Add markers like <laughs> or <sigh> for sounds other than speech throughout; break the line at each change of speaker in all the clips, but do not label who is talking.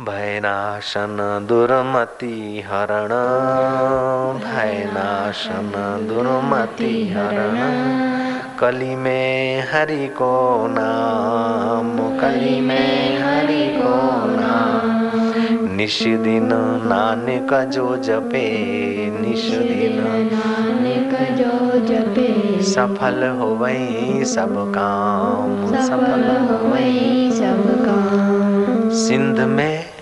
भयनाशन दुर्मति हरण। भयनाशन दुर्मति हरण। कली में हरि को नाम। कली में हरि को नाम। निश दिन नानक जो जपे। निश दिन
नानक जो जपे।
सफल हो सब काम।
सफल हो
सिंध में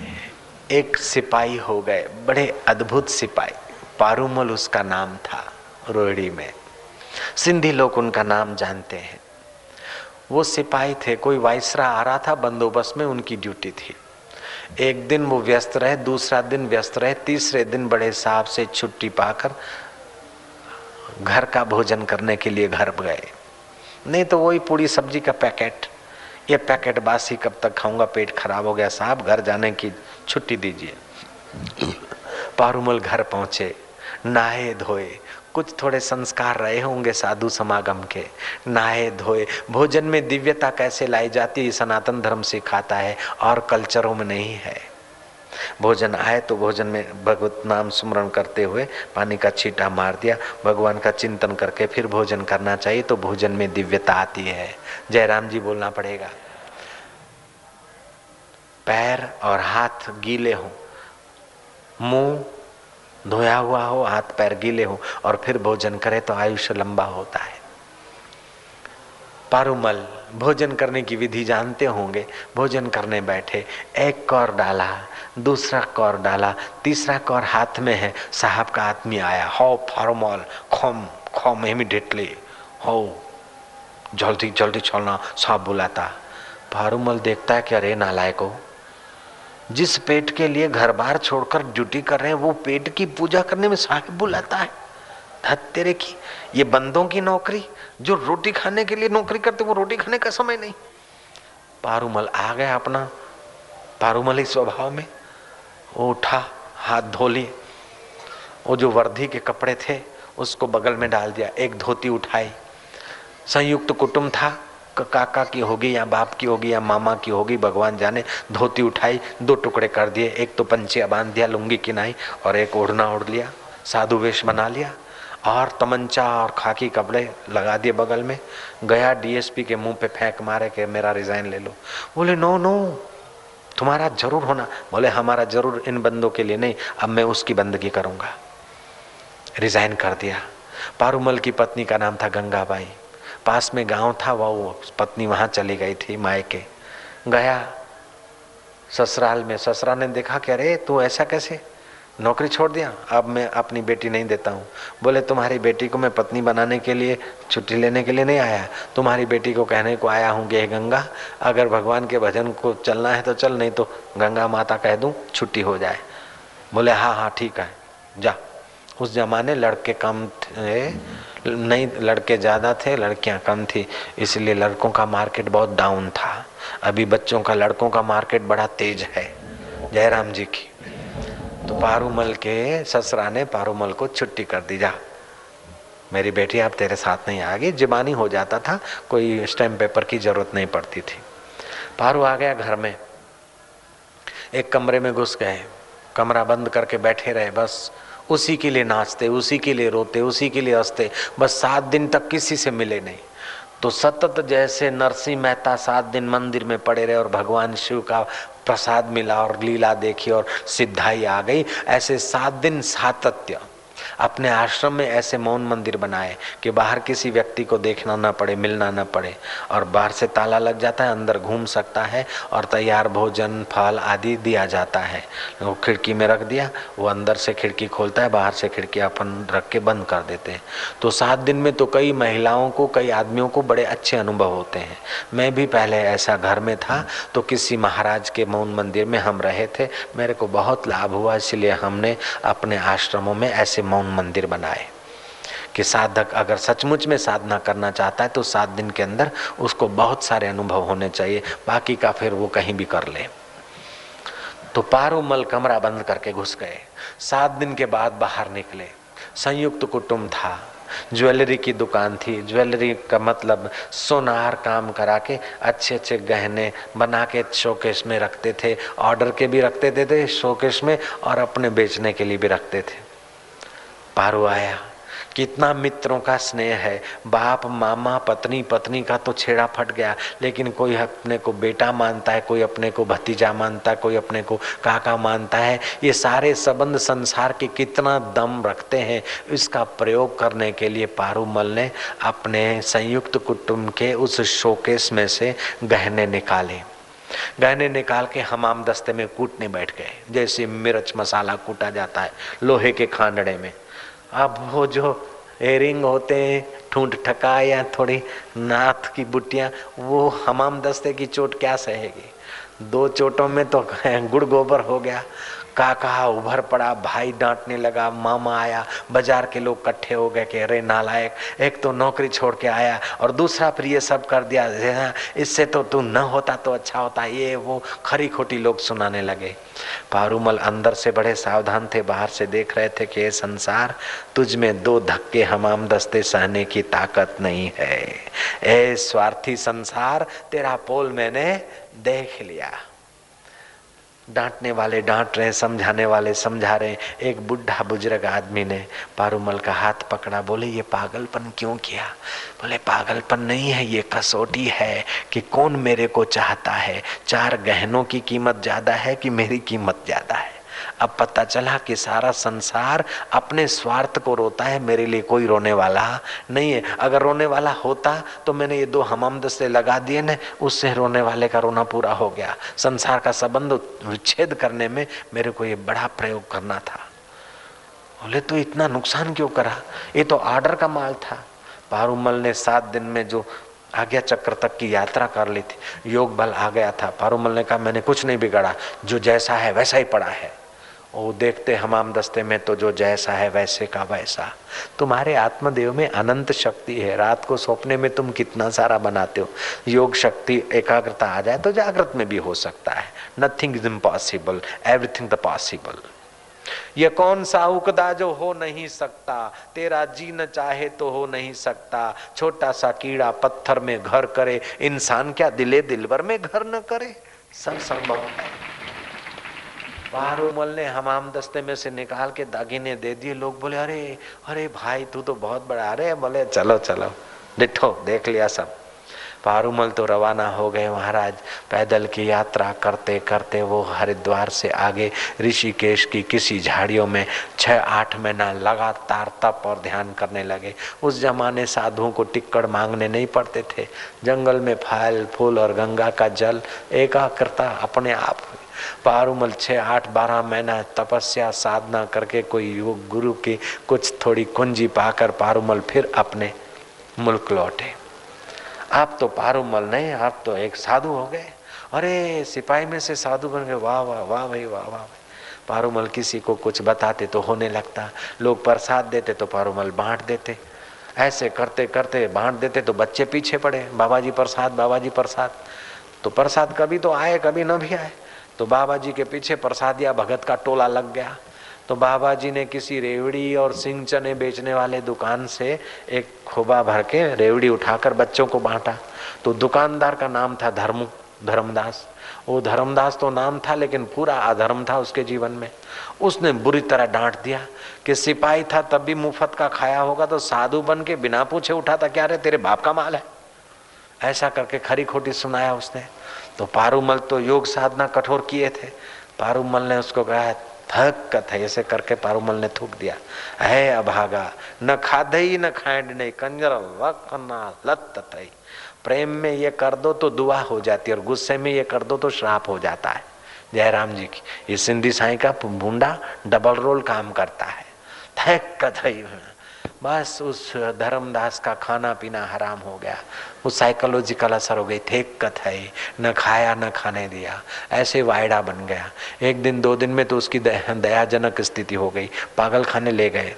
एक सिपाही हो गए, बड़े अद्भुत सिपाही। पारूमल उसका नाम था रोहिड़ी में। सिंधी लोग उनका नाम जानते हैं। वो सिपाही थे, कोई वायसरा आ रहा था, बंदोबस्त में उनकी ड्यूटी थी। एक दिन वो व्यस्त रहे, दूसरा दिन व्यस्त रहे, तीसरे दिन बड़े साहब से छुट्टी पाकर घर का भोजन करने के लिए घर गए। नहीं तो वही पूरी सब्ज़ी का पैकेट ये पैकेट बासी कब तक खाऊँगा? पेट खराब हो गया साहब, घर जाने की छुट्टी दीजिए। पारूमल घर पहुँचे, नहाए धोए। कुछ थोड़े संस्कार रहे होंगे साधु समागम के। नहाए धोए, भोजन में दिव्यता कैसे लाई जाती है सनातन धर्म सिखाता है और कल्चरों में नहीं है। भोजन आए तो भोजन में भगवत नाम स्मरण करते हुए पानी का छीटा मार दिया। भगवान का चिंतन करके फिर भोजन करना चाहिए तो भोजन में दिव्यता आती है। जयराम जी बोलना पड़ेगा, पैर और हाथ गीले हो, मुँह धोया हुआ हो, हाथ पैर गीले हो और फिर भोजन करे तो आयुष्य लंबा होता है। पारुमल, भोजन करने की विधि जानते होंगे, भोजन करने बैठे, एक कौर डाला दूसरा कौर डाला, तीसरा कौर हाथ में है, साहब का आदमी आया, हो फारुमल, खोम खोम इमीडिएटली हो। जल्दी जल्दी चलना, साहब बुलाता। फारूमल देखता है कि अरे नालायक जिस पेट के लिए घर बार छोड़कर ड्यूटी कर रहे हैं, वो पेट की पूजा करने में साहिब बुलाता है। तेरे की, ये बंदों की नौकरी, जो रोटी खाने के लिए नौकरी करते वो रोटी खाने का समय नहीं। पारूमल आ गया अपना पारूमल ही स्वभाव में। वो उठा हाथ धो लिए। वो जो वर्दी के कपड़े थे, उसको बगल में डाल दिया, एक धोती उठाई। संयुक्त कुटुंब था काका की होगी या बाप की होगी या मामा की होगी, भगवान जाने, धोती उठाई, दो टुकड़े कर दिए, एक तो पंचिया बाँध दिया, लुंगी किनाई, और एक ओढ़ना ओढ़ लिया, साधु वेश बना लिया और तमंचा और खाकी कपड़े लगा दिए बगल में। गया डीएसपी के मुँह पे फेंक मारे के मेरा रिजाइन ले लो। बोले, नो नो तुम्हारा ज़रूर होना। बोले, हमारा ज़रूर इन बंदों के लिए नहीं, अब मैं उसकी बंदगी करूँगा। रिजाइन कर दिया। पारूमल की पत्नी का नाम था गंगाबाई। पास में गाँव था वो पत्नी वहाँ चली गई थी मायके। गया। ससुराल में, ससुराल ने देखा कि, अरे, तू ऐसा कैसे? नौकरी छोड़ दिया? अब मैं अपनी बेटी नहीं देता हूँ। बोले, तुम्हारी बेटी को मैं पत्नी बनाने के लिए, छुट्टी लेने के लिए नहीं आया। तुम्हारी बेटी को कहने को आया हूँ गे गंगा, अगर भगवान के भजन को चलना है तो चल, नहीं तो गंगा माता कह दूँ, छुट्टी हो जाए। बोले हाँ हाँ ठीक है, जा। उस जमाने लड़के कम थे, नहीं, लड़के ज़्यादा थे, लड़कियाँ कम थी, इसलिए लड़कों का मार्केट बहुत डाउन था। अभी बच्चों का, लड़कों का मार्केट बड़ा तेज है। जयराम जी की। तो पारूमल के ससुरा ने पारूमल को छुट्टी कर दी, जा। मेरी बेटी अब तेरे साथ नहीं आ गई जबानी हो जाता था, कोई स्टैम्प पेपर की ज़रूरत नहीं पड़ती थी। पारू आ गया घर में। एक कमरे में घुस गए। कमरा बंद करके बैठे रहे, बस। उसी के लिए नाचते, उसी के लिए रोते, उसी के लिए हँसते। बस सात दिन तक किसी से मिले नहीं। तो सतत जैसे नरसिंह मेहता सात दिन मंदिर में पड़े रहे और भगवान शिव का प्रसाद मिला और लीला देखी और सिद्धाई आ गई। ऐसे सात दिन सातत्य। अपने आश्रम में ऐसे मौन मंदिर बनाए कि बाहर किसी व्यक्ति को देखना ना पड़े, मिलना ना पड़े। और बाहर से ताला लग जाता है, अंदर घूम सकता है और तैयार भोजन, फल आदि दिया जाता है। वो खिड़की में रख दिया, वो अंदर से खिड़की खोलता है, बाहर से खिड़की अपन रख के बंद कर देते हैं। तो सात दिन में तो कई महिलाओं को, कई आदमियों को बड़े अच्छे अनुभव होते हैं। मैं भी पहले ऐसा घर में था तो किसी महाराज के मौन मंदिर में हम रहे थे। मेरे को बहुत लाभ हुआ, इसलिए हमने अपने आश्रमों में ऐसे मौन मंदिर बनाए। कि साधक अगर सचमुच में साधना करना चाहता है तो सात दिन के अंदर उसको बहुत सारे अनुभव होने चाहिए, बाकी का फिर वो कहीं भी कर ले। तो पारूमल कमरा बंद करके घुस गए। सात दिन के बाद बाहर निकले। संयुक्त कुटुंब था। ज्वेलरी की दुकान थी। ज्वेलरी का मतलब सोनार काम करा के अच्छे अच्छे गहने बना के शोकेश में रखते थे, ऑर्डर के भी रखते थे शोकेश में और अपने बेचने के लिए भी रखते थे। पारू आया। कितना मित्रों का स्नेह है। बाप, मामा, पत्नी पत्नी का तो छेड़ा फट गया। लेकिन कोई अपने को बेटा मानता है, कोई अपने को भतीजा मानता है, कोई अपने को काका मानता है। ये सारे संबंध संसार के कितना दम रखते हैं। इसका प्रयोग करने के लिए पारूमल ने अपने संयुक्त कुटुंब के उस शोकेस में से गहने निकाले। गहने निकाल के हमाम दस्ते में कूटने बैठ गए। जैसे मिर्च मसाला कूटा जाता है, लोहे के खांडड़े में। अब वो जो एयरिंग होते हैं, ठूंठ ठका या थोड़ी नाथ की बुटियाँ, वो हमाम दस्ते की चोट क्या सहेगी? दो चोटों में तो <laughs> गुड़ गोबर हो गया। काका, उभर पड़ा, भाई डांटने लगा, मामा आया, बाज़ार के लोग इकट्ठे हो गए कि अरे नालायक, एक तो नौकरी छोड़ के आया और दूसरा फिर ये सब कर दिया इससे तो तू न होता तो अच्छा होता, ये वो खरी खोटी लोग सुनाने लगे। पारूमल अंदर से बड़े सावधान थे, बाहर से देख रहे थे कि ये संसार तुझ में दो धक्के हमाम दस्ते सहने की ताकत नहीं है। ए स्वार्थी संसार, तेरा पोल मैंने देख लिया। डांटने वाले, डांट रहे समझाने वाले, समझा रहे एक बुढ़ा बुज़ुर्ग आदमी ने पारूमल का हाथ पकड़ा, बोले, ये पागलपन क्यों किया? बोले, पागलपन नहीं है, ये कसौटी है कि कौन मेरे को चाहता है? चार गहनों की कीमत ज़्यादा है कि मेरी कीमत ज़्यादा है? अब पता चला कि सारा संसार अपने स्वार्थ को रोता है, मेरे लिए कोई रोने वाला नहीं है। अगर रोने वाला होता तो मैंने ये दो हमाम दस्ते लगा दिए ना, उससे रोने वाले का रोना पूरा हो गया। संसार का संबंध विच्छेद करने में मेरे को ये बड़ा प्रयोग करना था। बोले तो इतना नुकसान क्यों करा? ये तो ऑर्डर का माल था। पारूमल ने सात दिन में जो आज्ञा चक्र तक की यात्रा कर ली थी, योग बल आ गया था। पारूमल ने कहा, मैंने कुछ नहीं बिगाड़ा, जो जैसा है वैसा ही पड़ा है। वो देखते हमाम दस्ते में तो जो जैसा है वैसे का वैसा। तुम्हारे आत्मदेव में अनंत शक्ति है। रात को सपने में तुम कितना सारा बनाते हो। योग शक्ति, एकाग्रता आ जाए तो जागृत में भी हो सकता है। Nothing is impossible everything the possible ये कौन सा उकदा जो हो नहीं सकता? तेरा जी न चाहे तो हो नहीं सकता। छोटा सा कीड़ा पत्थर में घर करे। इंसान क्या दिले दिलवर में घर न करे? सब संभव है। पारूमल ने हमाम दस्ते में से निकाल के दागिने दे दिए। लोग बोले, अरे अरे भाई, तू तो बहुत बड़ा। अरे, बोले, चलो चलो। डिठो देख लिया सब। पारूमल तो रवाना हो गए महाराज। पैदल की यात्रा करते करते वो हरिद्वार से आगे ऋषिकेश की किसी झाड़ियों में छह, आठ महीना लगातार तप और ध्यान करने लगे। उस जमाने साधुओं को टिक्कड़ मांगने नहीं पड़ते थे। जंगल में फल, फूल और गंगा का जल एकाग्रता अपने आप पारुमल छः आठ बारह महीना तपस्या साधना करके कोई योग गुरु की कुछ थोड़ी कुंजी पाकर पारुमल फिर अपने मुल्क लौटे। आप तो पारुमल नहीं, आप तो एक साधु हो गए। अरे, सिपाही में से साधु बन गए। वाह वाह वाह भाई, वाह वाह। पारुमल किसी को कुछ बताते तो होने लगता। लोग प्रसाद देते तो पारुमल बांट देते। ऐसे करते करते बांट देते तो बच्चे पीछे पड़े। बाबा जी प्रसाद बाबा जी प्रसाद। तो प्रसाद कभी तो आए, कभी न भी आए। तो बाबा जी के पीछे प्रसादिया भगत का टोला लग गया। तो बाबा जी ने किसी रेवड़ी और सिंह चने बेचने वाले दुकान से एक खोबा भर के रेवड़ी उठाकर बच्चों को बांटा। तो दुकानदार का नाम था धर्म, धर्मदास। वो धर्मदास तो नाम था, लेकिन पूरा अधर्म था उसके जीवन में। उसने बुरी तरह डांट दिया कि सिपाही था तब भी मुफ़्त का खाया होगा तो साधु बन के बिना पूछे उठा था क्या रे, तेरे बाप का माल है? ऐसा करके खरी खोटी सुनाया उसने। तो पारूमल तो योग साधना कठोर किए थे। पारूमल ने उसको कहा, थक कथ ऐसे करके पारूमल ने थूक दिया। है अभागा, न खादे ही न नहीं कंजर वकना लत प्रेम में ये कर दो तो दुआ हो जाती है और गुस्से में ये कर दो तो श्राप हो जाता है। जयराम जी की, ये सिंधी साई का भूडा डबल रोल काम करता है। थक कथई बस उस धर्मदास का खाना पीना हराम हो गया। वो साइकोलॉजिकल असर हो गई थे कथाई न खाया, न खाने दिया। ऐसे वायड़ा बन गया। एक दिन, दो दिन में तो उसकी दयाजनक स्थिति हो गई। पागल खाने ले गए।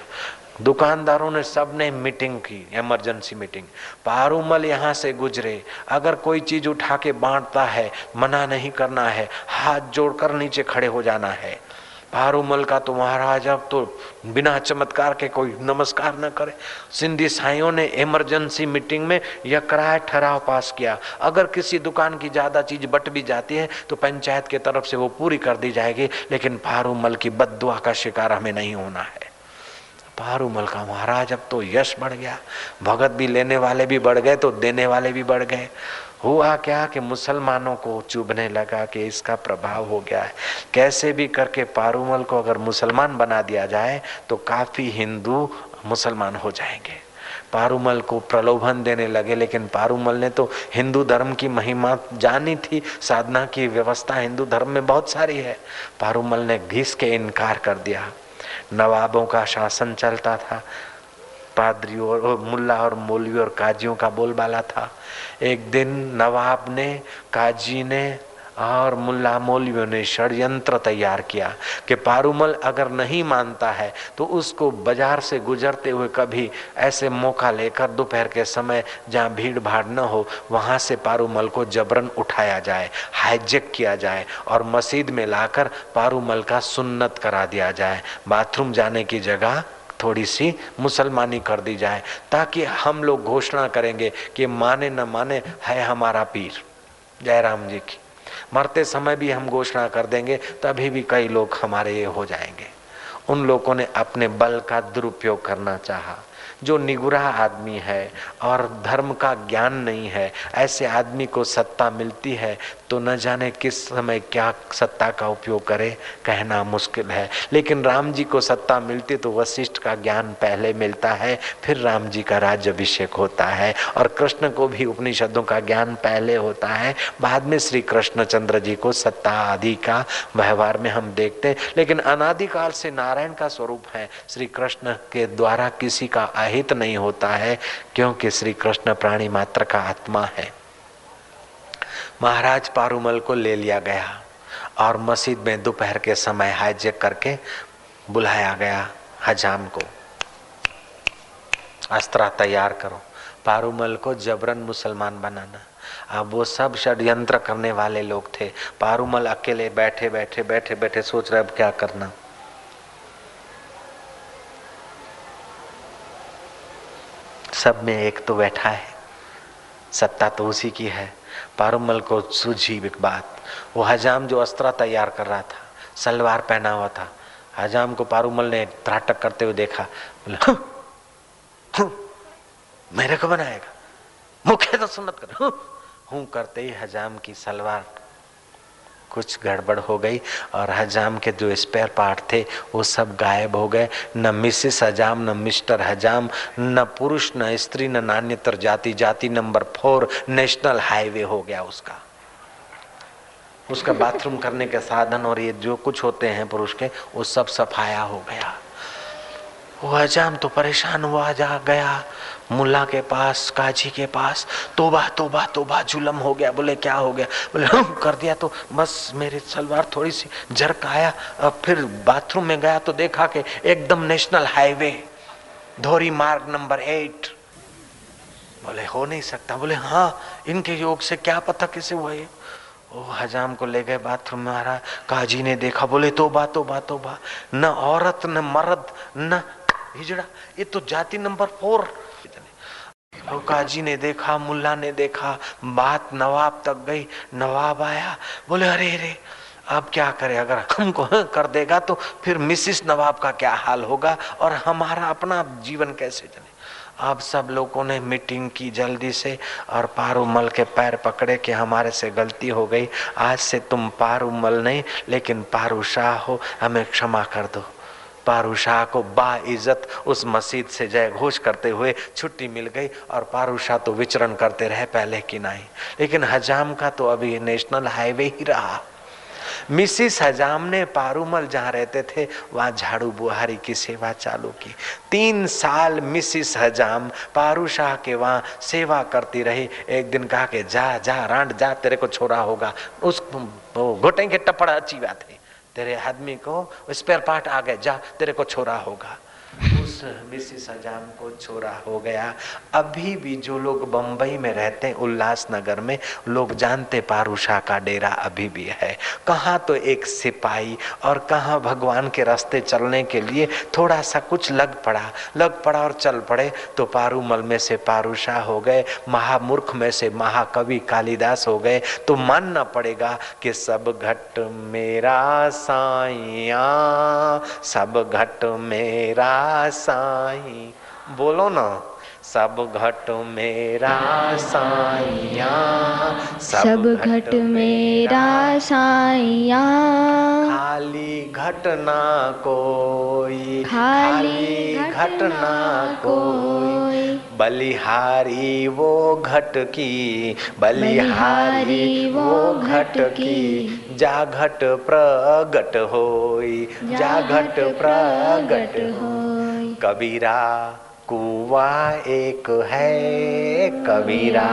दुकानदारों ने सबने मीटिंग की इमरजेंसी मीटिंग। पारूमल यहाँ से गुजरे। अगर कोई चीज़ उठा के बांटता है, मना नहीं करना है, हाथ जोड़कर नीचे खड़े हो जाना है। पारूमल का तो महाराज अब तो बिना चमत्कार के कोई नमस्कार न करे। सिंधी साइयों ने इमरजेंसी मीटिंग में यह कराए ठहराव पास किया। अगर किसी दुकान की ज़्यादा चीज़ बट भी जाती है तो पंचायत के तरफ़ से वो पूरी कर दी जाएगी, लेकिन पारूमल की बदुआ का शिकार हमें नहीं होना है। पारूमल का महाराज अब तो यश बढ़ गया। भगत भी लेने वाले भी बढ़ गए तो देने वाले भी बढ़ गए। हुआ क्या कि मुसलमानों को चुभने लगा कि इसका प्रभाव हो गया है? कैसे भी करके पारूमल को अगर मुसलमान बना दिया जाए तो काफ़ी हिंदू मुसलमान हो जाएँगे। पारूमल को प्रलोभन देने लगे, लेकिन पारूमल ने तो हिंदू धर्म की महिमा जानी थी, साधना की व्यवस्था हिंदू धर्म में बहुत सारी है। पारूमल ने घिस के इनकार कर दिया। नवाबों का शासन चलता था। पादरियों और मुल्ला और मौलवी और काजियों का बोलबाला था। एक दिन नवाब ने, काजी ने और मुल्ला मौलवियों ने षडयंत्र तैयार किया कि पारूमल अगर नहीं मानता है तो उसको बाज़ार से गुजरते हुए कभी ऐसे मौका लेकर दोपहर के समय जहाँ भीड़ भाड़ न हो, वहाँ से पारूमल को जबरन उठाया जाए हाईजेक किया जाए और मस्जिद में लाकर पारूमल का सुन्नत करा दिया जाए। बाथरूम जाने की जगह थोड़ी सी मुसलमानी कर दी जाए, ताकि हम लोग घोषणा करेंगे कि माने न माने है हमारा पीर। जयराम जी की। मरते समय भी हम घोषणा कर देंगे, तभी भी कई लोग हमारे ये हो जाएँगे। उन लोगों ने अपने बल का दुरुपयोग करना चाहा। जो निगुरा आदमी है और धर्म का ज्ञान नहीं है, ऐसे आदमी को सत्ता मिलती है तो न जाने किस समय क्या सत्ता का उपयोग करे, कहना मुश्किल है। लेकिन राम जी को सत्ता मिलती तो वशिष्ठ का ज्ञान पहले मिलता है, फिर राम जी का राज्य अभिषेक होता है और कृष्ण को भी उपनिषदों का ज्ञान पहले होता है। बाद में श्री कृष्णचंद्र जी को सत्ता आदि का व्यवहार में हम देखते हैं। लेकिन अनादिकाल से नारायण का स्वरूप है। श्री कृष्ण के द्वारा किसी का अहित नहीं होता है, क्योंकि श्री कृष्ण प्राणी मात्र का आत्मा है। महाराज पारूमल को ले लिया गया और मस्जिद में दोपहर के समय हाईजेक करके बुलाया गया हजाम को। अस्त्रा तैयार करो। पारूमल को जबरन मुसलमान बनाना। अब वो सब षड्यंत्र करने वाले लोग थे। पारूमल अकेले बैठे बैठे बैठे बैठे सोच रहे, अब क्या करना? सब में एक तो बैठा है। सत्ता तो उसी की है। पारुमल को सूझी एक बात। वो हजाम जो अस्त्र तैयार कर रहा था सलवार पहना हुआ था हजाम को पारुमल ने त्राटक करते हुए देखा बोले "हं, हं, मेरे को बनाएगा मुख्य तो सुन्नत कर हूँ हूँ करते ही हजाम की सलवार कुछ गड़बड़ हो गई और हजाम के जो स्पेयर पार्ट थे, वो सब गायब हो गए। न मिसिस हजाम, न मिस्टर हजाम, न पुरुष, न स्त्री, न नान्यतर जाति जाति नंबर फोर, नेशनल हाईवे हो गया उसका। उसका बाथरूम करने के साधन और ये जो कुछ होते हैं पुरुष के, वो सब सफाया हो गया। वो हजाम तो परेशान हुआ, जा गया। मुल्ला के पास, काजी के पास, तोबा तोबा तोबा, जुलम हो गया, बोले, क्या हो गया? बोले हम कर दिया तो बस मेरी सलवार थोड़ी सी जरक आया फिर बाथरूम में गया तो देखा कि एकदम नेशनल हाईवे, धोरी मार्ग नंबर एट. बोले, हो नहीं सकता. बोले हाँ इनके योग से क्या पता कैसे हुआ ये? ओ, हजाम को ले गए बाथरूम में रहा काजी ने देखा, बोले तो बा तो बा तो बा न औरत, न मर्द, न हिजड़ा, ये तो जाति नंबर फोर और काजी ने देखा, मुल्ला ने देखा, बात नवाब तक गई, नवाब आया, बोले, अरे अरे, अब क्या करे? अगर हमको हाँ कर देगा तो फिर मिसिस नवाब का क्या हाल होगा और हमारा अपना जीवन कैसे चले? अब सब लोगों ने मीटिंग की जल्दी से और पारूमल के पैर पकड़े कि हमारे से गलती हो गई। आज से तुम पारूमल नहीं, लेकिन पारू शाह हो। हमें क्षमा कर दो। पारू शाह को बा इज़्ज़त उस मस्जिद से जय घोष करते हुए छुट्टी मिल गई और पारू शाह तो विचरण करते रहे पहले की नहीं। लेकिन हजाम का तो अभी नेशनल हाईवे ही रहा। मिसिस हजाम ने पारूमल जहाँ रहते थे, वहाँ झाड़ू बुहारी की सेवा चालू की। तीन साल मिसिस हजाम पारू शाह के वहाँ सेवा करती रही। एक दिन कहा कि, जा जा, रांड, जा, तेरे को छोरा होगा। उस घोटे के टपड़ा बात है। तेरे आदमी को स्पेयर पार्ट आ गए जा तेरे को छोरा होगा। मिसिस हजाम को छोरा हो गया। अभी भी जो लोग बंबई में रहते हैं, उल्लासनगर में, लोग जानते पारुषा का डेरा अभी भी है। कहाँ तो एक सिपाही और कहाँ भगवान के रास्ते चलने के लिए थोड़ा सा कुछ लग पड़ा। लग पड़ा और चल पड़े तो पारूमल में से पारुषा हो गए, महामूर्ख में से महाकवि कालिदास हो गए। तो मानना पड़ेगा कि सब घट मेरा साइया, सब घट मेरा साई। बोलो ना। सब घट मेरा साइया
सब घट मेरा साइया
खाली घटना कोई
खाली घटना कोई।
बलिहारी वो घट की बलिहारी वो घट की। जा घट प्रगट होई जा घट प्रगट
हो
कबीरा कुआ एक है, कबीरा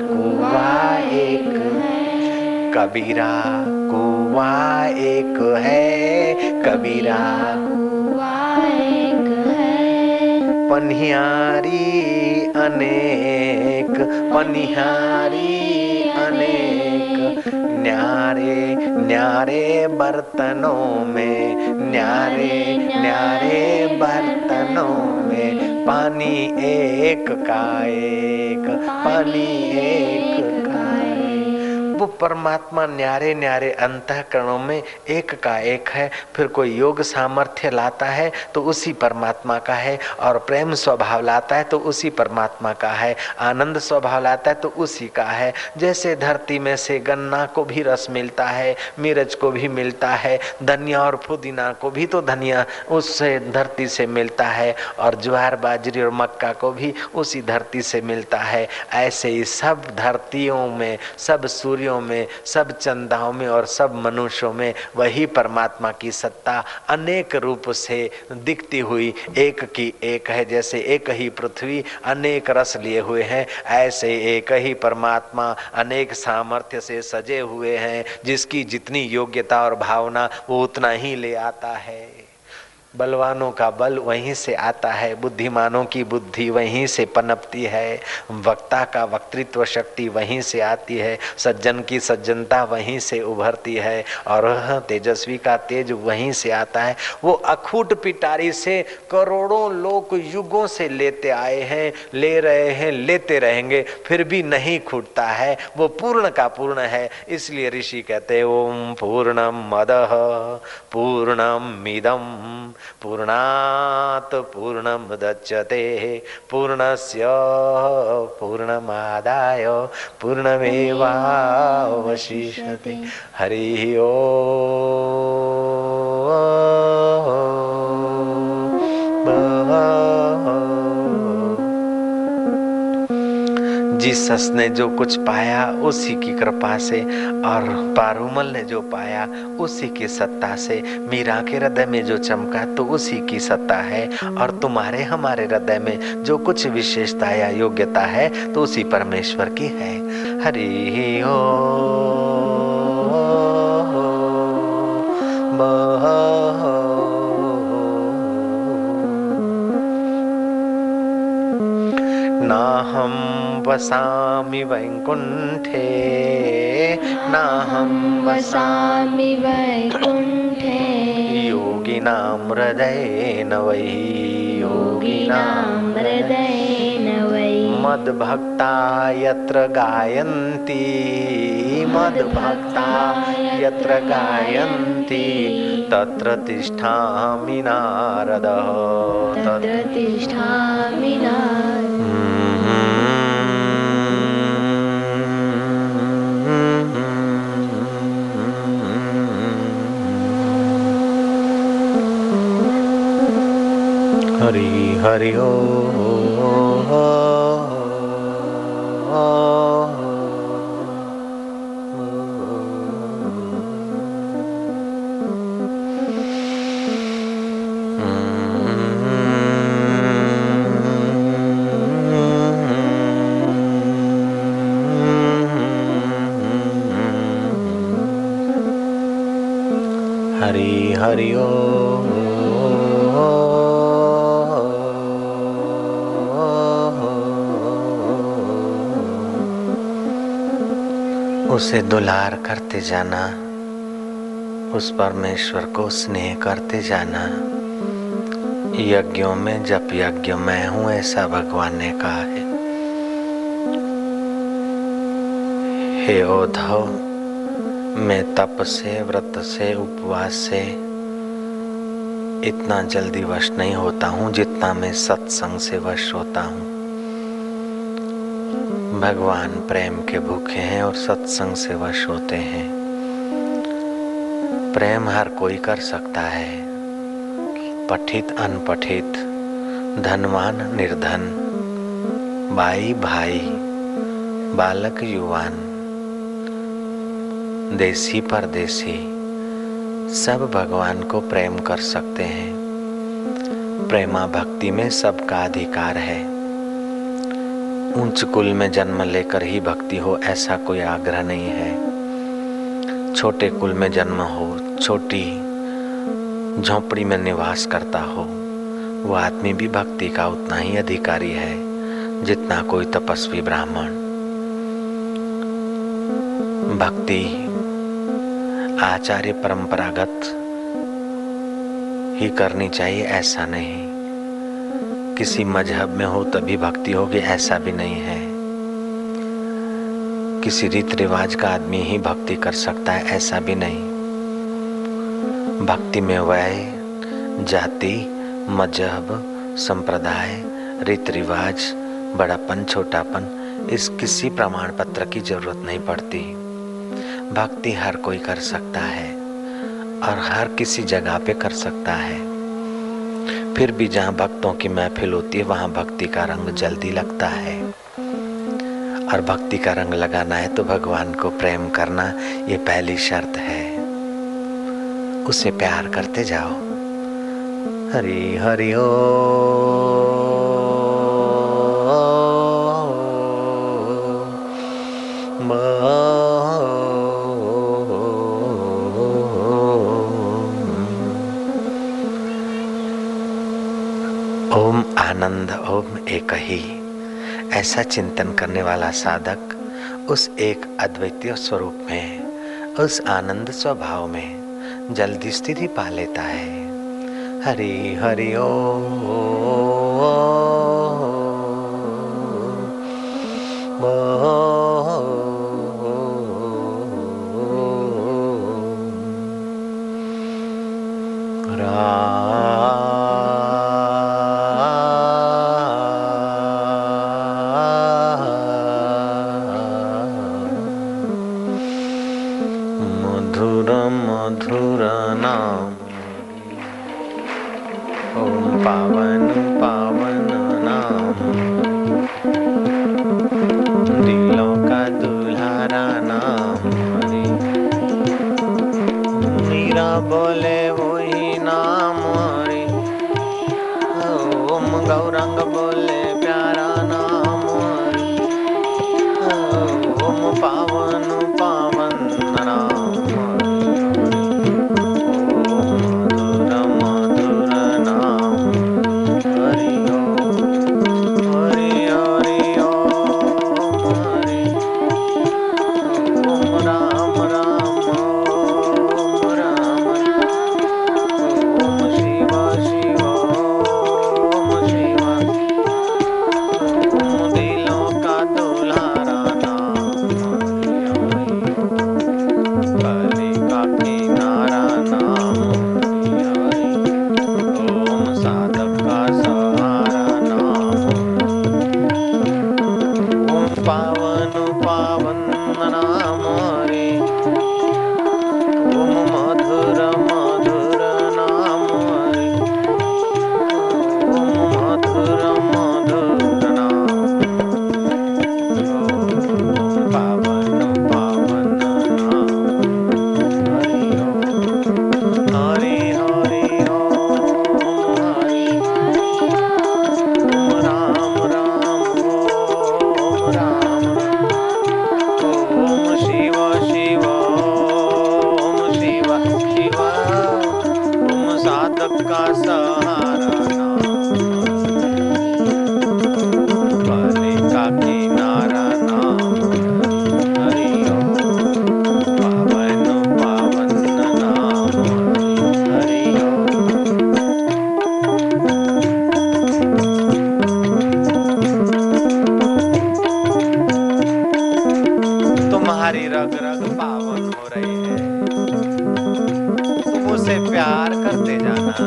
कुआ एक कबीरा कुआ एक है, कबीरा
कुआ एक
पनिहारी अनेक, पनिहारी न्यारे न्यारे बर्तनों में न्यारे न्यारे बर्तनों में पानी एक का एक पानी एक वो परमात्मा न्यारे न्यारे अंतकरणों में एक का एक है, फिर कोई योग सामर्थ्य लाता है तो उसी परमात्मा का है, और प्रेम स्वभाव लाता है तो उसी परमात्मा का है, आनंद स्वभाव लाता है तो उसी का है। जैसे धरती में से गन्ना को भी रस मिलता है, मिर्च को भी मिलता है, धनिया और पुदीना को भी तो धनिया उससे धरती से मिलता है, और ज्वार, बाजरी और मक्का को भी उसी धरती से मिलता है। ऐसे ही सब धरतियों में, सब सूर्यों में, सब चंदाओं में और सब मनुष्यों में वही परमात्मा की सत्ता अनेक रूप से दिखती हुई एक की एक है। जैसे एक ही पृथ्वी अनेक रस लिए हुए हैं, ऐसे एक ही परमात्मा अनेक सामर्थ्य से सजे हुए हैं, जिसकी जितनी योग्यता और भावना वो उतना ही ले आता है। बलवानों का बल वहीं से आता है, बुद्धिमानों की बुद्धि वहीं से पनपती है, वक्ता का वक्तृत्व शक्ति वहीं से आती है, सज्जन की सज्जनता वहीं से उभरती है और तेजस्वी का तेज वहीं से आता है। वो अखूट पिटारी से करोड़ों लोग युगों से लेते आए हैं, ले रहे हैं, लेते रहेंगे, फिर भी नहीं खूटता है। वो पूर्ण का पूर्ण है, इसलिए ऋषि कहते ओम पूर्णम मद पूर्णम मिदम पूर्णात् पूर्णमुदच्यते। पूर्णस्य पूर्णमादाय पूर्णमेवावशिष्यते। हरिः ओ। जीसस ने जो कुछ पाया, उसी की कृपा से, और पारूमल ने जो पाया, उसी की सत्ता से। मीरा के हृदय में जो चमका तो उसी की सत्ता है। और तुम्हारे, हमारे हृदय में जो कुछ विशेषता या योग्यता है तो उसी परमेश्वर की है। हरि ओ नाहं वसामि वैकुण्ठे। नाहं वसामि
वैकुण्ठे।
योगिनां हृदयेन वै।
योगिनां हृदयेन वै।
मद्भक्ता यत्र गायन्ति। मद्भक्ता यत्र गायन्ति। तत्र तिष्ठामि नारद।
तत्र तिष्ठामि नारद।
हरि हरि ओ हरि हरि ओ उसे दुलार करते जाना, उस परमेश्वर को स्नेह करते जाना। यज्ञों में जब यज्ञ मैं हूँ ऐसा भगवान ने कहा है। हे ओधव, मैं तप से, व्रत से, उपवास से इतना जल्दी वश नहीं होता हूँ जितना मैं सत्संग से वश होता हूँ। भगवान प्रेम के भूखे हैं और सत्संग से वश होते हैं। प्रेम हर कोई कर सकता है। पठित, अनपठित, धनवान, निर्धन भाई भाई, बालक, युवान, देसी, परदेसी, सब भगवान को प्रेम कर सकते हैं। प्रेमा भक्ति में सबका अधिकार है। ऊंच कुल में जन्म लेकर ही भक्ति हो, ऐसा कोई आग्रह नहीं है। छोटे कुल में जन्म हो, छोटी झोंपड़ी में निवास करता हो, वो आदमी भी भक्ति का उतना ही अधिकारी है, जितना कोई तपस्वी ब्राह्मण। भक्ति आचार्य परंपरागत ही करनी चाहिए, ऐसा नहीं। किसी मज़हब में हो तभी भक्ति होगी, ऐसा भी नहीं है। किसी रीत रिवाज का आदमी ही भक्ति कर सकता है, ऐसा भी नहीं। भक्ति में वय, जाति, मज़हब, संप्रदाय रीत रिवाज बड़ापन, छोटापन, इस किसी प्रमाण पत्र की ज़रूरत नहीं पड़ती। भक्ति हर कोई कर सकता है और हर किसी जगह पे कर सकता है। फिर भी जहाँ भक्तों की महफिल होती है, वहाँ भक्ति का रंग जल्दी लगता है। और भक्ति का रंग लगाना है तो भगवान को प्रेम करना, ये पहली शर्त है। उसे प्यार करते जाओ। हरी हरिओ ओम एक ही ऐसा चिंतन करने वाला साधक उस एक अद्वितीय स्वरूप में उस आनंद स्वभाव में जल्दी स्थिति पा लेता है। हरी हरि ओ,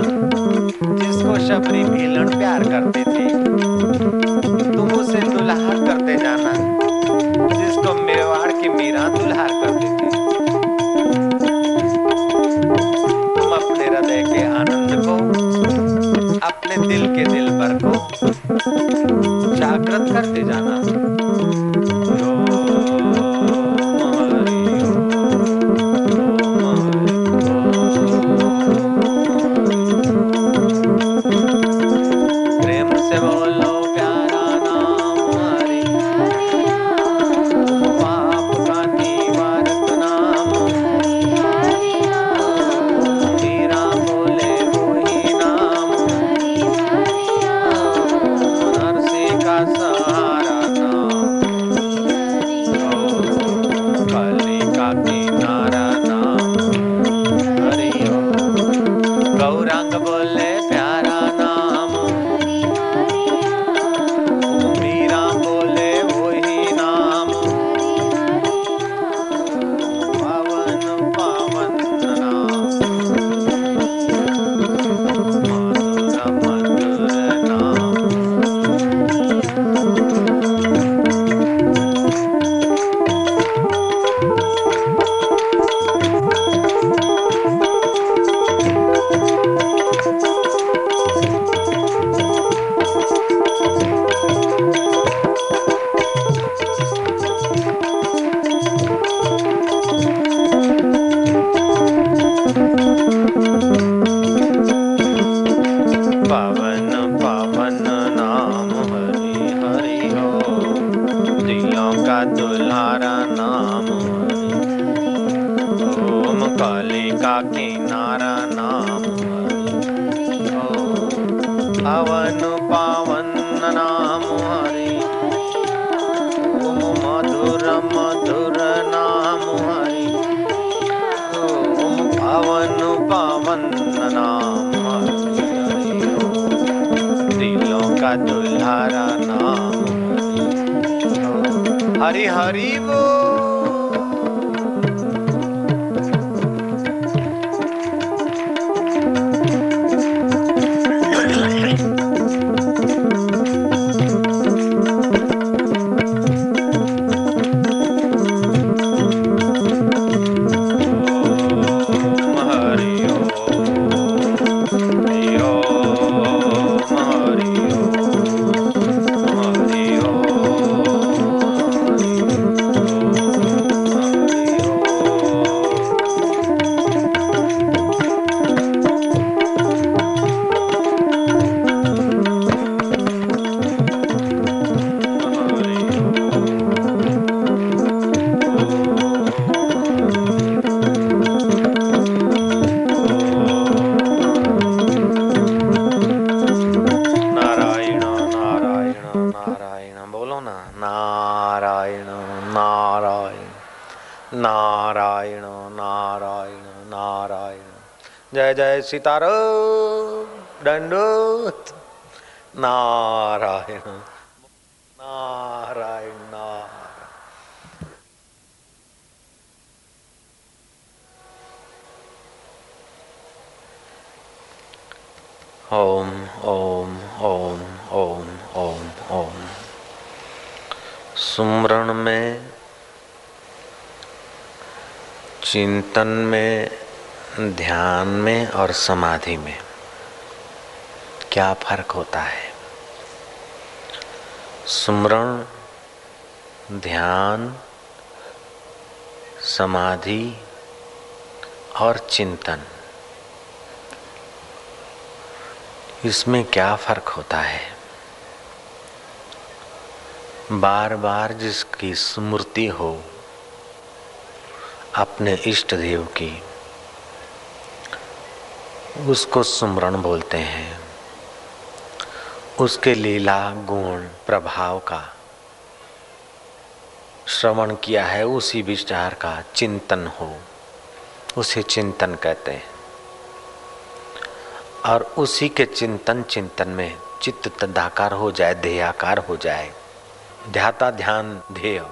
जिसको शबरी भीलन प्यार करते थे तुम उसे दुल्हार करते जाना। पावन नाम हरि हरि हो। दिलों का दुल्हारा नाम ओम काली का किनारा का दुल्हारा नाम। हरी हरी बोल। जय जय सीताराम दंडोत नारायण। नारायण नारायण। ओम ओम ओम ओम ओम ओम। सुमरण में, चिंतन में ध्यान में और समाधि में क्या फ़र्क होता है? सुमरण, ध्यान, समाधि और चिंतन। इसमें क्या फ़र्क होता है? बार बार जिसकी स्मृति हो, अपने इष्ट देव की उसको सुमरण बोलते हैं। उसके लीला, गुण, प्रभाव का श्रवण किया है, उसी विचार का चिंतन हो, उसे चिंतन कहते हैं। और उसी के चिंतन चिंतन में चित्त तदाकार हो जाए, ध्येयाकार हो जाए, ध्याता ध्यान ध्येय,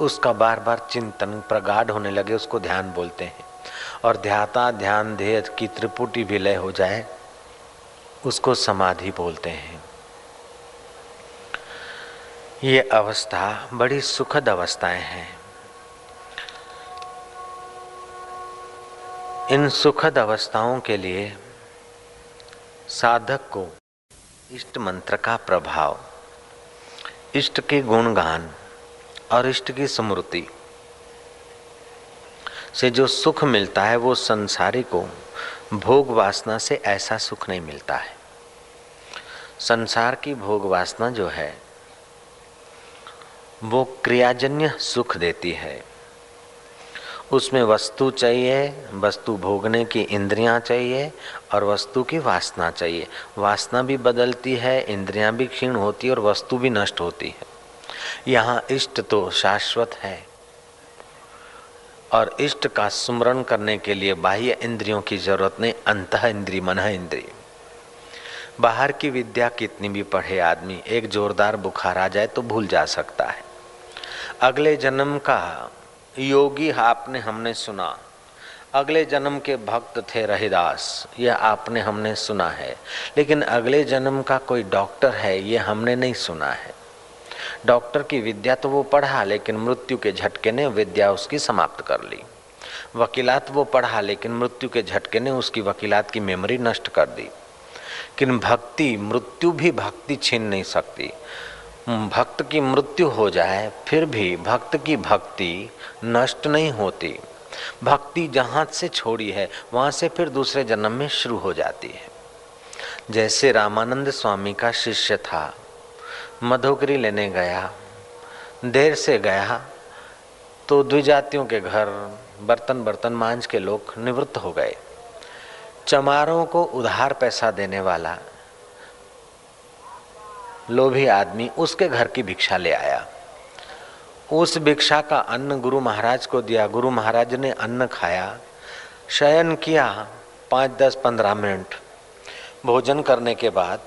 उसका बार बार चिंतन प्रगाढ़ होने लगे, उसको ध्यान बोलते हैं। और ध्याता ध्यान ध्येय की त्रिपुटी विलय हो जाए, उसको समाधि बोलते हैं। ये अवस्था, बड़ी सुखद अवस्थाएँ हैं। इन सुखद अवस्थाओं के लिए साधक को इष्ट मंत्र का प्रभाव, इष्ट के गुणगान और इष्ट की स्मृति से जो सुख मिलता है, वो संसारी को भोग वासना से ऐसा सुख नहीं मिलता है। संसार की भोग वासना जो है, वो क्रियाजन्य सुख देती है। उसमें वस्तु चाहिए, वस्तु भोगने की इंद्रियाँ चाहिए और वस्तु की वासना चाहिए। वासना भी बदलती है, इंद्रियाँ भी क्षीण होती है और वस्तु भी नष्ट होती है। यहाँ इष्ट तो शाश्वत है। और इष्ट का स्मरण करने के लिए बाह्य इंद्रियों की ज़रूरत नहीं, अंत इंद्री, मन इंद्री। बाहर की विद्या कितनी भी पढ़े आदमी, एक जोरदार बुखार आ जाए तो भूल जा सकता है। अगले जन्म का योगी आपने हमने सुना। अगले जन्म के भक्त थे रहीदास, यह आपने हमने सुना है। लेकिन अगले जन्म का कोई डॉक्टर है ये हमने नहीं सुना है। डॉक्टर की विद्या तो वो पढ़ा, लेकिन मृत्यु के झटके ने विद्या उसकी समाप्त कर ली। वकीलात वो पढ़ा, लेकिन मृत्यु के झटके ने उसकी वकीलात की मेमोरी नष्ट कर दी। लेकिन भक्ति, मृत्यु भी भक्ति छीन नहीं सकती। भक्त की मृत्यु हो जाए, फिर भी भक्त की भक्ति नष्ट नहीं होती। भक्ति जहाँ से छोड़ी है, वहाँ से फिर दूसरे जन्म में शुरू हो जाती है। जैसे रामानंद स्वामी का शिष्य था मधोकरी लेने गया, देर से गया तो द्विजातियों के घर बर्तन बर्तन मांझ के लोग निवृत्त हो गए। चमारों को उधार पैसा देने वाला लोभी आदमी उसके घर की भिक्षा ले आया। उस भिक्षा का अन्न गुरु महाराज को दिया। गुरु महाराज ने अन्न खाया, शयन किया पाँच, दस, पंद्रह मिनट। भोजन करने के बाद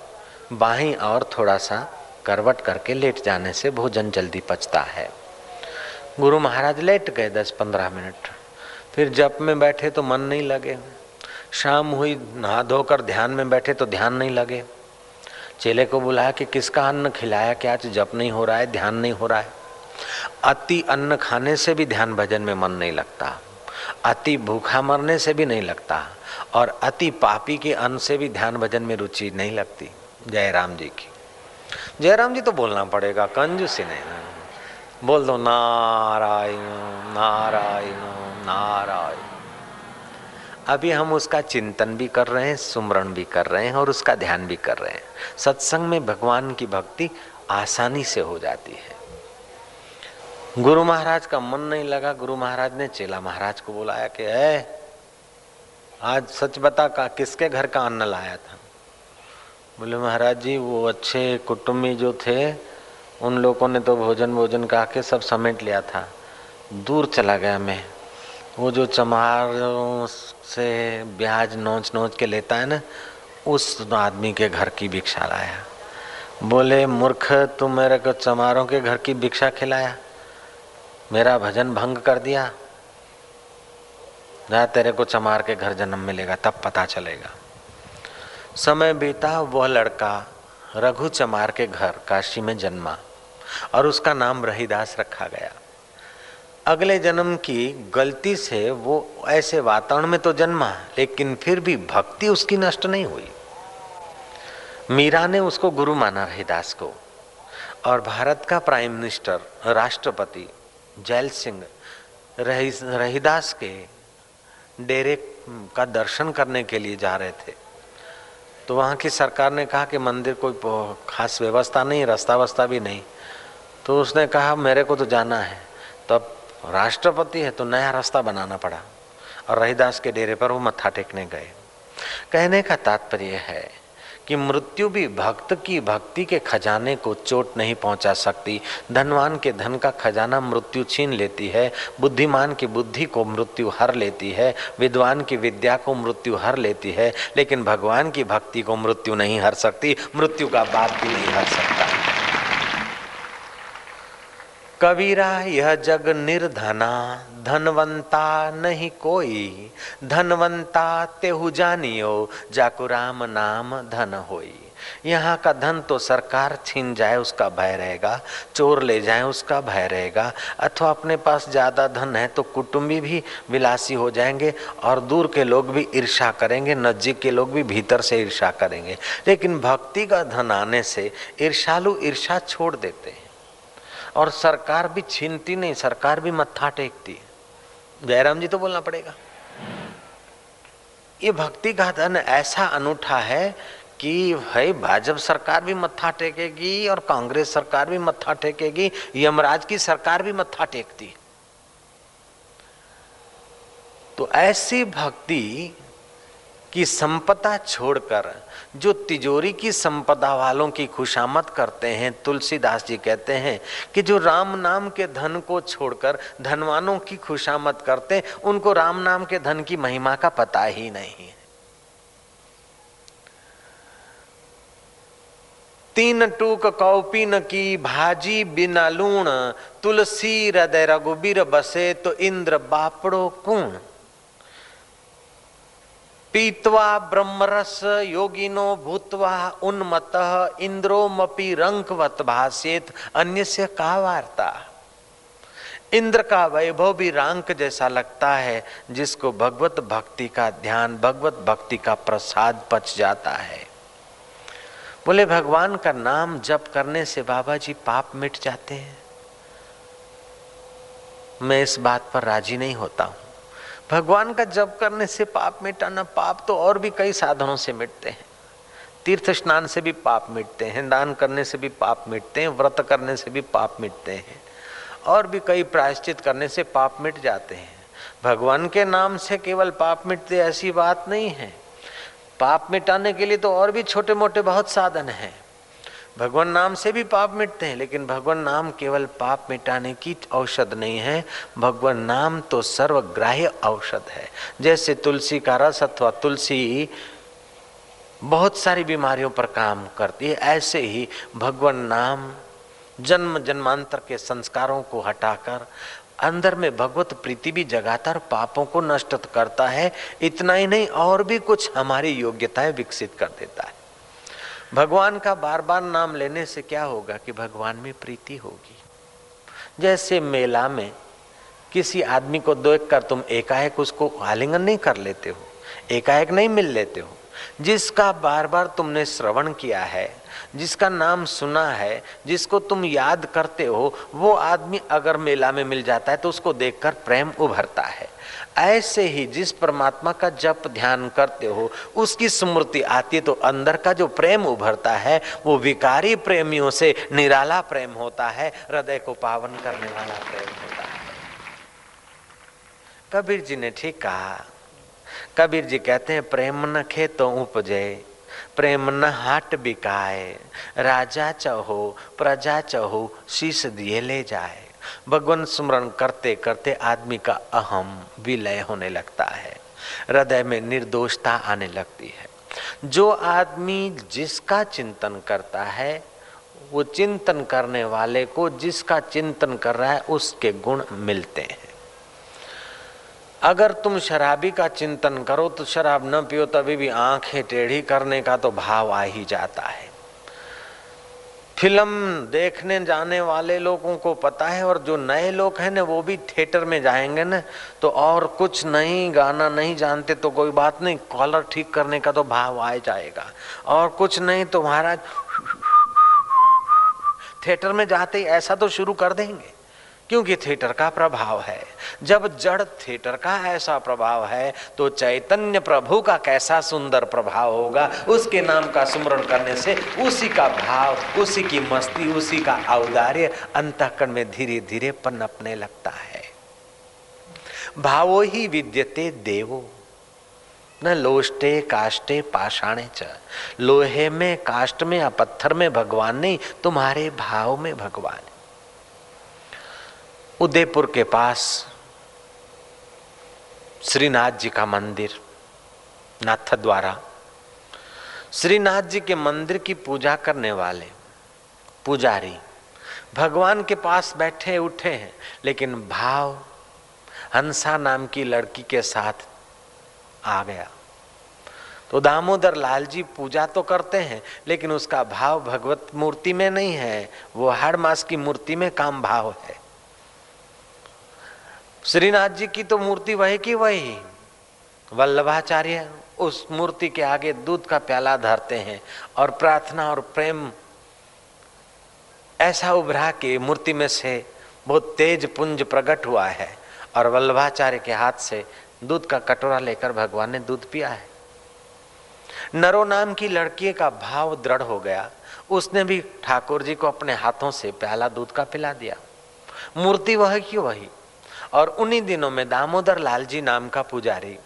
बाहीं और थोड़ा सा करवट करके लेट जाने से भोजन जल्दी पचता है। गुरु महाराज लेट गए दस पंद्रह मिनट। फिर जप में बैठे तो मन नहीं लगे। शाम हुई, नहा धोकर ध्यान में बैठे तो ध्यान नहीं लगे। चेले को बुलाया कि किसका अन्न खिलाया? क्या जप नहीं हो रहा है? ध्यान नहीं हो रहा है। अति अन्न खाने से भी ध्यान भजन में मन नहीं लगता। अति भूखा मरने से भी नहीं लगता। और अति पापी के अन्न से भी ध्यान भजन में रुचि नहीं लगती। जय राम जी की। जयराम जी तो बोलना पड़ेगा, कंजूसी नहीं बोल दो, नारायण नारायण नारायण। अभी हम उसका चिंतन भी कर रहे हैं, सुमरण भी कर रहे हैं और उसका ध्यान भी कर रहे हैं। सत्संग में भगवान की भक्ति आसानी से हो जाती है। गुरु महाराज का मन नहीं लगा, गुरु महाराज ने चेला महाराज को बुलाया कि है आज सच बता का, किसके घर का अन्न लाया था? बोले, महाराज जी, वो अच्छे कुटुम्बी जो थे, उन लोगों ने तो भोजन भोजन कहा के सब समेट लिया था। दूर चला गया मैं। वो जो चमारों से ब्याज नोच नोच के लेता है ना, उस आदमी के घर की भिक्षा लाया। बोले, मूर्ख तुम मेरे को चमारों के घर की भिक्षा खिलाया। मेरा भजन भंग कर दिया। जा, तेरे को चमार के घर जन्म मिलेगा, तब पता चलेगा। समय बीता वह लड़का रघु चमार के घर काशी में जन्मा और उसका नाम रहीदास रखा गया। अगले जन्म की गलती से वो ऐसे वातावरण में तो जन्मा लेकिन फिर भी भक्ति उसकी नष्ट नहीं हुई। मीरा ने उसको गुरु माना रहीदास को और भारत का प्राइम मिनिस्टर राष्ट्रपति जैल सिंह रही, रहीदास के डेरे का दर्शन करने के लिए जा रहे थे। तो वहाँ की सरकार ने कहा कि मंदिर कोई खास व्यवस्था नहीं, रास्ता वस्ता भी नहीं। तो उसने कहा, मेरे को तो जाना है। तो अब राष्ट्रपति है तो नया रास्ता बनाना पड़ा। और रहीदास के डेरे पर वो मत्था टेकने गए। कहने का तात्पर्य है कि मृत्यु भी भक्त की भक्ति के खजाने को चोट नहीं पहुँचा सकती। धनवान के धन का खजाना मृत्यु छीन लेती है, बुद्धिमान की बुद्धि को मृत्यु हर लेती है, विद्वान की विद्या को मृत्यु हर लेती है, लेकिन भगवान की भक्ति को मृत्यु नहीं हर सकती, मृत्यु का बाप भी नहीं हर सकता। कबीरा, यह जग निर्धना, धनवंता नहीं कोई। धनवंता तेहु जानियो, जाको राम नाम धन होई। यहाँ का धन तो सरकार छीन जाए, उसका भय रहेगा, चोर ले जाए, उसका भय रहेगा। अथवा अपने पास ज़्यादा धन है तो कुटुंबी भी विलासी हो जाएँगे, और दूर के लोग भी ईर्षा करेंगे, नज़दीक के लोग भी भीतर से ईर्षा करेंगे। लेकिन भक्ति का धन आने से ईर्षालु ईर्षा छोड़ देते हैं। और सरकार भी छीनती नहीं, सरकार भी मत्था टेकती है। जयराम जी तो बोलना पड़ेगा। ये भक्ति का धन ऐसा अनूठा है कि भाई भाजपा सरकार भी मत्था टेकेगी और कांग्रेस सरकार भी मत्था टेकेगी, यमराज की सरकार भी मत्था टेकती तो ऐसी भक्ति की संपदा छोड़कर, जो तिजोरी की संपदा वालों की खुशामद करते हैं, तुलसीदास जी कहते हैं कि जो राम नाम के धन को छोड़कर धनवानों की खुशामद करते हैं, उनको राम नाम के धन की महिमा का पता ही नहीं। तीन टूक कौपीन की भाजी बिना लूण, तुलसी हृदय रघुबीर बसे तो इंद्र बापड़ो कुण। पीतवा ब्रह्मरस योगिनो भूतवा उन्मत इंद्रोमपि रंकवत भाषेत। अन्य से का वार्ता? इंद्र का वैभव भी रांक जैसा लगता है, जिसको भगवत भक्ति का ध्यान, भगवत भक्ति का प्रसाद पच जाता है। बोले, भगवान का नाम जप करने से बाबा जी पाप मिट जाते हैं। मैं इस बात पर राज़ी नहीं होता हूँ। भगवान का जप करने से पाप मिटाना, पाप तो और भी कई साधनों से मिटते हैं। तीर्थ स्नान से भी पाप मिटते हैं, दान करने से भी पाप मिटते हैं, व्रत करने से भी पाप मिटते हैं, और भी कई प्रायश्चित करने से पाप मिट जाते हैं। भगवान के नाम से केवल पाप मिटते ऐसी बात नहीं है। पाप मिटाने के लिए तो और भी छोटे मोटे बहुत साधन हैं। भगवान नाम से भी पाप मिटते हैं, लेकिन भगवान नाम केवल पाप मिटाने की औषध नहीं है, भगवान नाम तो सर्वग्राह्य औषध है। जैसे तुलसी का रस अथवा तुलसी बहुत सारी बीमारियों पर काम करती है, ऐसे ही भगवान नाम जन्म जन्मांतर के संस्कारों को हटाकर अंदर में भगवत प्रीति भी जगाता और पापों को नष्ट करता है, इतना ही नहीं, और भी कुछ हमारी योग्यताएँ विकसित कर देता है। भगवान का बार बार नाम लेने से क्या होगा कि भगवान में प्रीति होगी? जैसे मेला में किसी आदमी को देख कर तुम एकाएक उसको आलिंगन नहीं कर लेते हो, एकाएक नहीं मिल लेते हो। जिसका बार बार तुमने श्रवण किया है, जिसका नाम सुना है, जिसको तुम याद करते हो, वो आदमी अगर मेला में मिल जाता है तो उसको देखकर प्रेम उभरता है। ऐसे ही जिस परमात्मा का जप ध्यान करते हो, उसकी स्मृति आती है तो अंदर का जो प्रेम उभरता है, वो विकारी प्रेमियों से निराला प्रेम होता है, हृदय को पावन करने वाला प्रेम होता है। कबीर जी ने ठीक कहा। कबीर जी कहते हैं, प्रेम न खे तो उपजे, प्रेम न हाट बिकाए, राजा चहो, प्रजा चहो, शीश दिए ले जाए। भगवान स्मरण करते करते आदमी का अहम विलय होने लगता है। हृदय में निर्दोषता आने लगती है। जो आदमी जिसका चिंतन करता है, वो चिंतन करने वाले को जिसका चिंतन कर रहा है, उसके गुण मिलते हैं। अगर तुम शराबी का चिंतन करो तो शराब न पियो, तभी भी आँखें टेढ़ी करने का तो भाव आ ही जाता है। फ़िल्म देखने जाने वाले लोगों को पता है और जो नए लोग हैं ना, वो भी थिएटर में जाएँगे ना तो और कुछ नहीं, गाना नहीं जानते तो कोई बात नहीं, कॉलर ठीक करने का तो भाव आ जाएगा। और कुछ नहीं तो महाराज, थिएटर में जाते ही ऐसा तो शुरू कर देंगे। क्योंकि थिएटर का प्रभाव है। जब जड़ थिएटर का ऐसा प्रभाव है तो चैतन्य प्रभु का कैसा सुंदर प्रभाव होगा, उसके नाम का स्मरण करने से उसी का भाव, उसी की मस्ती, उसी का औदार्य अंतकरण में धीरे धीरे पनपने लगता है। भावो ही विद्यते देवो। न लोष्टे काष्टे पाषाणे च। लोहे में, काष्ट में या पत्थर में भगवान नहीं, तुम्हारे भाव में भगवान। उदयपुर के पास श्रीनाथ जी का मंदिर, नाथ द्वारा। श्रीनाथ जी के मंदिर की पूजा करने वाले पुजारी भगवान के पास बैठे उठे हैं, लेकिन भाव हंसा नाम की लड़की के साथ आ गया। तो दामोदर लाल जी पूजा तो करते हैं, लेकिन उसका भाव भगवत मूर्ति में नहीं है। वो हर मास की मूर्ति में काम भाव है। श्रीनाथ जी की तो मूर्ति वही की वही। वल्लभाचार्य उस मूर्ति के आगे दूध का प्याला धरते हैं और प्रार्थना और प्रेम ऐसा उभरा कि मूर्ति में से बहुत तेज पुंज प्रकट हुआ है और वल्लभाचार्य के हाथ से दूध का कटोरा लेकर भगवान ने दूध पिया है। नरो नाम की लड़की का भाव दृढ़ हो गया। उसने भी ठाकुर जी को अपने हाथों से प्याला दूध का पिला दिया। मूर्ति वह की वही। और उन्हीं दिनों में दामोदर लाल जी नाम का पुजारी,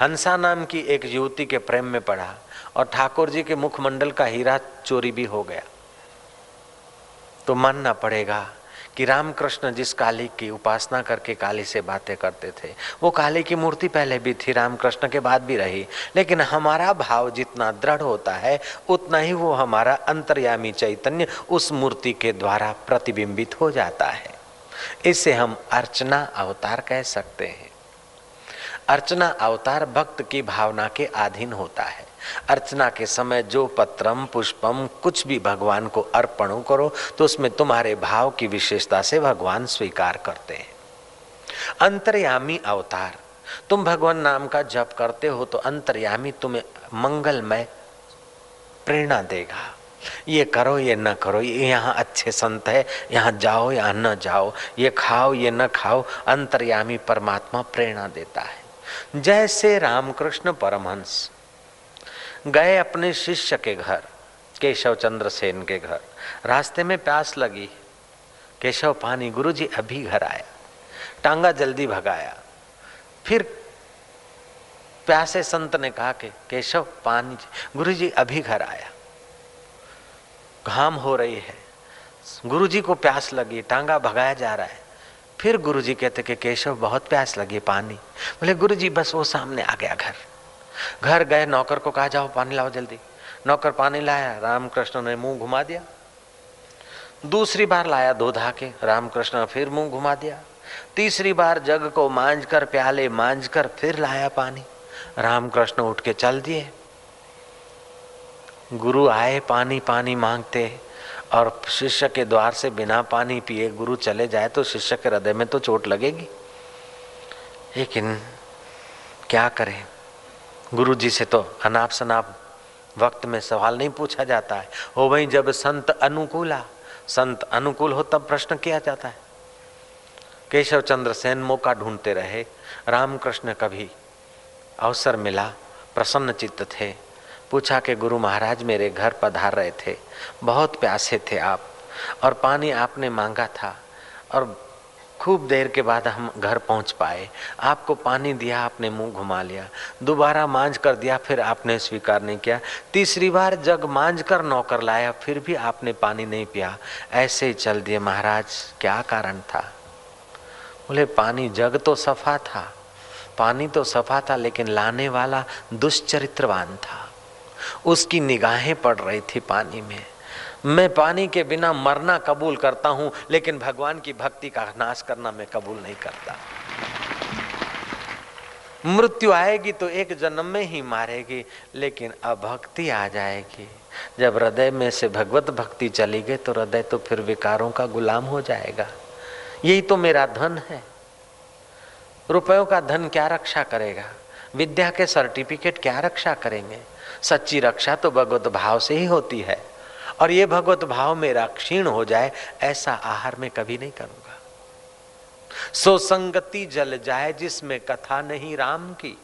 हंसा नाम की एक युवती के प्रेम में पड़ा और ठाकुर जी के मुखमंडल का हीरा चोरी भी हो गया। तो मानना पड़ेगा कि रामकृष्ण जिस काली की उपासना करके काली से बातें करते थे, वो काली की मूर्ति पहले भी थी, रामकृष्ण के बाद भी रही। लेकिन हमारा भाव जितना दृढ़ होता है, उतना ही वो हमारा अंतर्यामी चैतन्य उस मूर्ति के द्वारा प्रतिबिंबित हो जाता है। इसे हम अर्चना अवतार कह सकते हैं। अर्चना अवतार भक्त की भावना के अधीन होता है। अर्चना के समय जो पत्रम, पुष्पम, कुछ भी भगवान को अर्पण करो तो उसमें तुम्हारे भाव की विशेषता से भगवान स्वीकार करते हैं। अंतर्यामी अवतार। तुम भगवान नाम का जप करते हो तो अंतर्यामी तुम्हें मंगलमय प्रेरणा देगा। ये करो, ये न करो, ये यहाँ अच्छे संत है, यहाँ जाओ या न जाओ, ये खाओ, ये न खाओ, अंतर्यामी परमात्मा प्रेरणा देता है। जैसे रामकृष्ण परमहंस। गए अपने शिष्य के घर, केशव चंद्र सेन के घर। रास्ते में प्यास लगी। केशव पानी, गुरुजी अभी घर आया। टांगा जल्दी भगाया। फिर प्यासे संत ने कहा कि, केशव, पानी गुरुजी अभी घर आया। घाम हो रही है। गुरुजी को प्यास लगी, टांगा भगाया जा रहा है। फिर गुरुजी कहते कि केशव, बहुत प्यास लगी पानी। बोले, गुरुजी, बस वो सामने आ गया घर। घर गए, नौकर को कहा, जाओ पानी लाओ जल्दी। नौकर पानी लाया, रामकृष्ण ने मुँह घुमा दिया। दूसरी बार लाया धोधा के रामकृष्ण ने फिर मुँह घुमा दिया। तीसरी बार जग को मांझ कर प्याले मांझ कर फिर लाया पानी। रामकृष्ण उठ के चल दिए। गुरु आए, पानी पानी मांगते और शिष्य के द्वार से बिना पानी पिए गुरु चले जाए तो शिष्य के हृदय में तो चोट लगेगी। लेकिन क्या करें? गुरु जी से तो अनाप शनाप वक्त में सवाल नहीं पूछा जाता है। हो भाई जब संत अनुकूला, संत अनुकूल हो तब प्रश्न किया जाता है। केशव चंद्र सेन मौका ढूंढते रहे, रामकृष्ण कभी अवसर मिला, प्रसन्न चित्त थे। पूछा कि, गुरु महाराज, मेरे घर पधार रहे थे। बहुत प्यासे थे आप, और पानी आपने मांगा था, और खूब देर के बाद हम घर पहुँच पाए। आपको पानी दिया, आपने मुँह घुमा लिया। दोबारा मांझ कर दिया, फिर आपने स्वीकार नहीं किया। तीसरी बार जग मांझ कर नौकर लाया, फिर भी आपने पानी नहीं पिया। ऐसे ही चल दिए महाराज, क्या कारण था? बोले, पानी जग तो सफ़ा था, पानी तो सफ़ा था, लेकिन लाने वाला दुष्चरित्रवान था। उसकी निगाहें पड़ रही थी पानी में। मैं पानी के बिना मरना कबूल करता हूँ, लेकिन भगवान की भक्ति का नाश करना मैं कबूल नहीं करता। मृत्यु आएगी तो एक जन्म में ही मारेगी, लेकिन अभक्ति आ जाएगी। जब हृदय में से भगवत भक्ति चली गई तो हृदय तो फिर विकारों का गुलाम हो जाएगा। यही तो मेरा धन है। रुपयों का धन क्या रक्षा करेगा? विद्या के सर्टिफिकेट क्या रक्षा करेंगे? सच्ची रक्षा तो भगवत भाव से ही होती है। और ये भगवत भाव मेरा क्षीण हो जाए, ऐसा आहार में कभी नहीं करूँगा। सो संगति जल जाए जिसमें कथा नहीं राम की।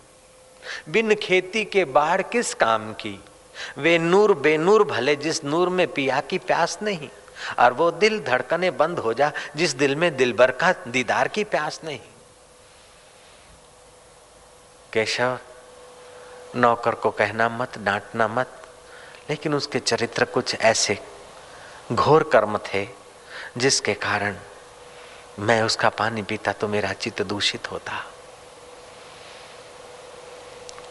बिन खेती के बाढ़ किस काम की? वे नूर बेनूर भले जिस नूर में पिया की प्यास नहीं, और वो दिल धड़कने बंद हो जा जिस दिल में दिलबर का दीदार की प्यास नहीं। केशव नौकर को कहना मत, डांटना मत। लेकिन उसके चरित्र कुछ ऐसे घोर कर्म थे, जिसके कारण मैं उसका पानी पीता तो मेरा चित्त दूषित होता।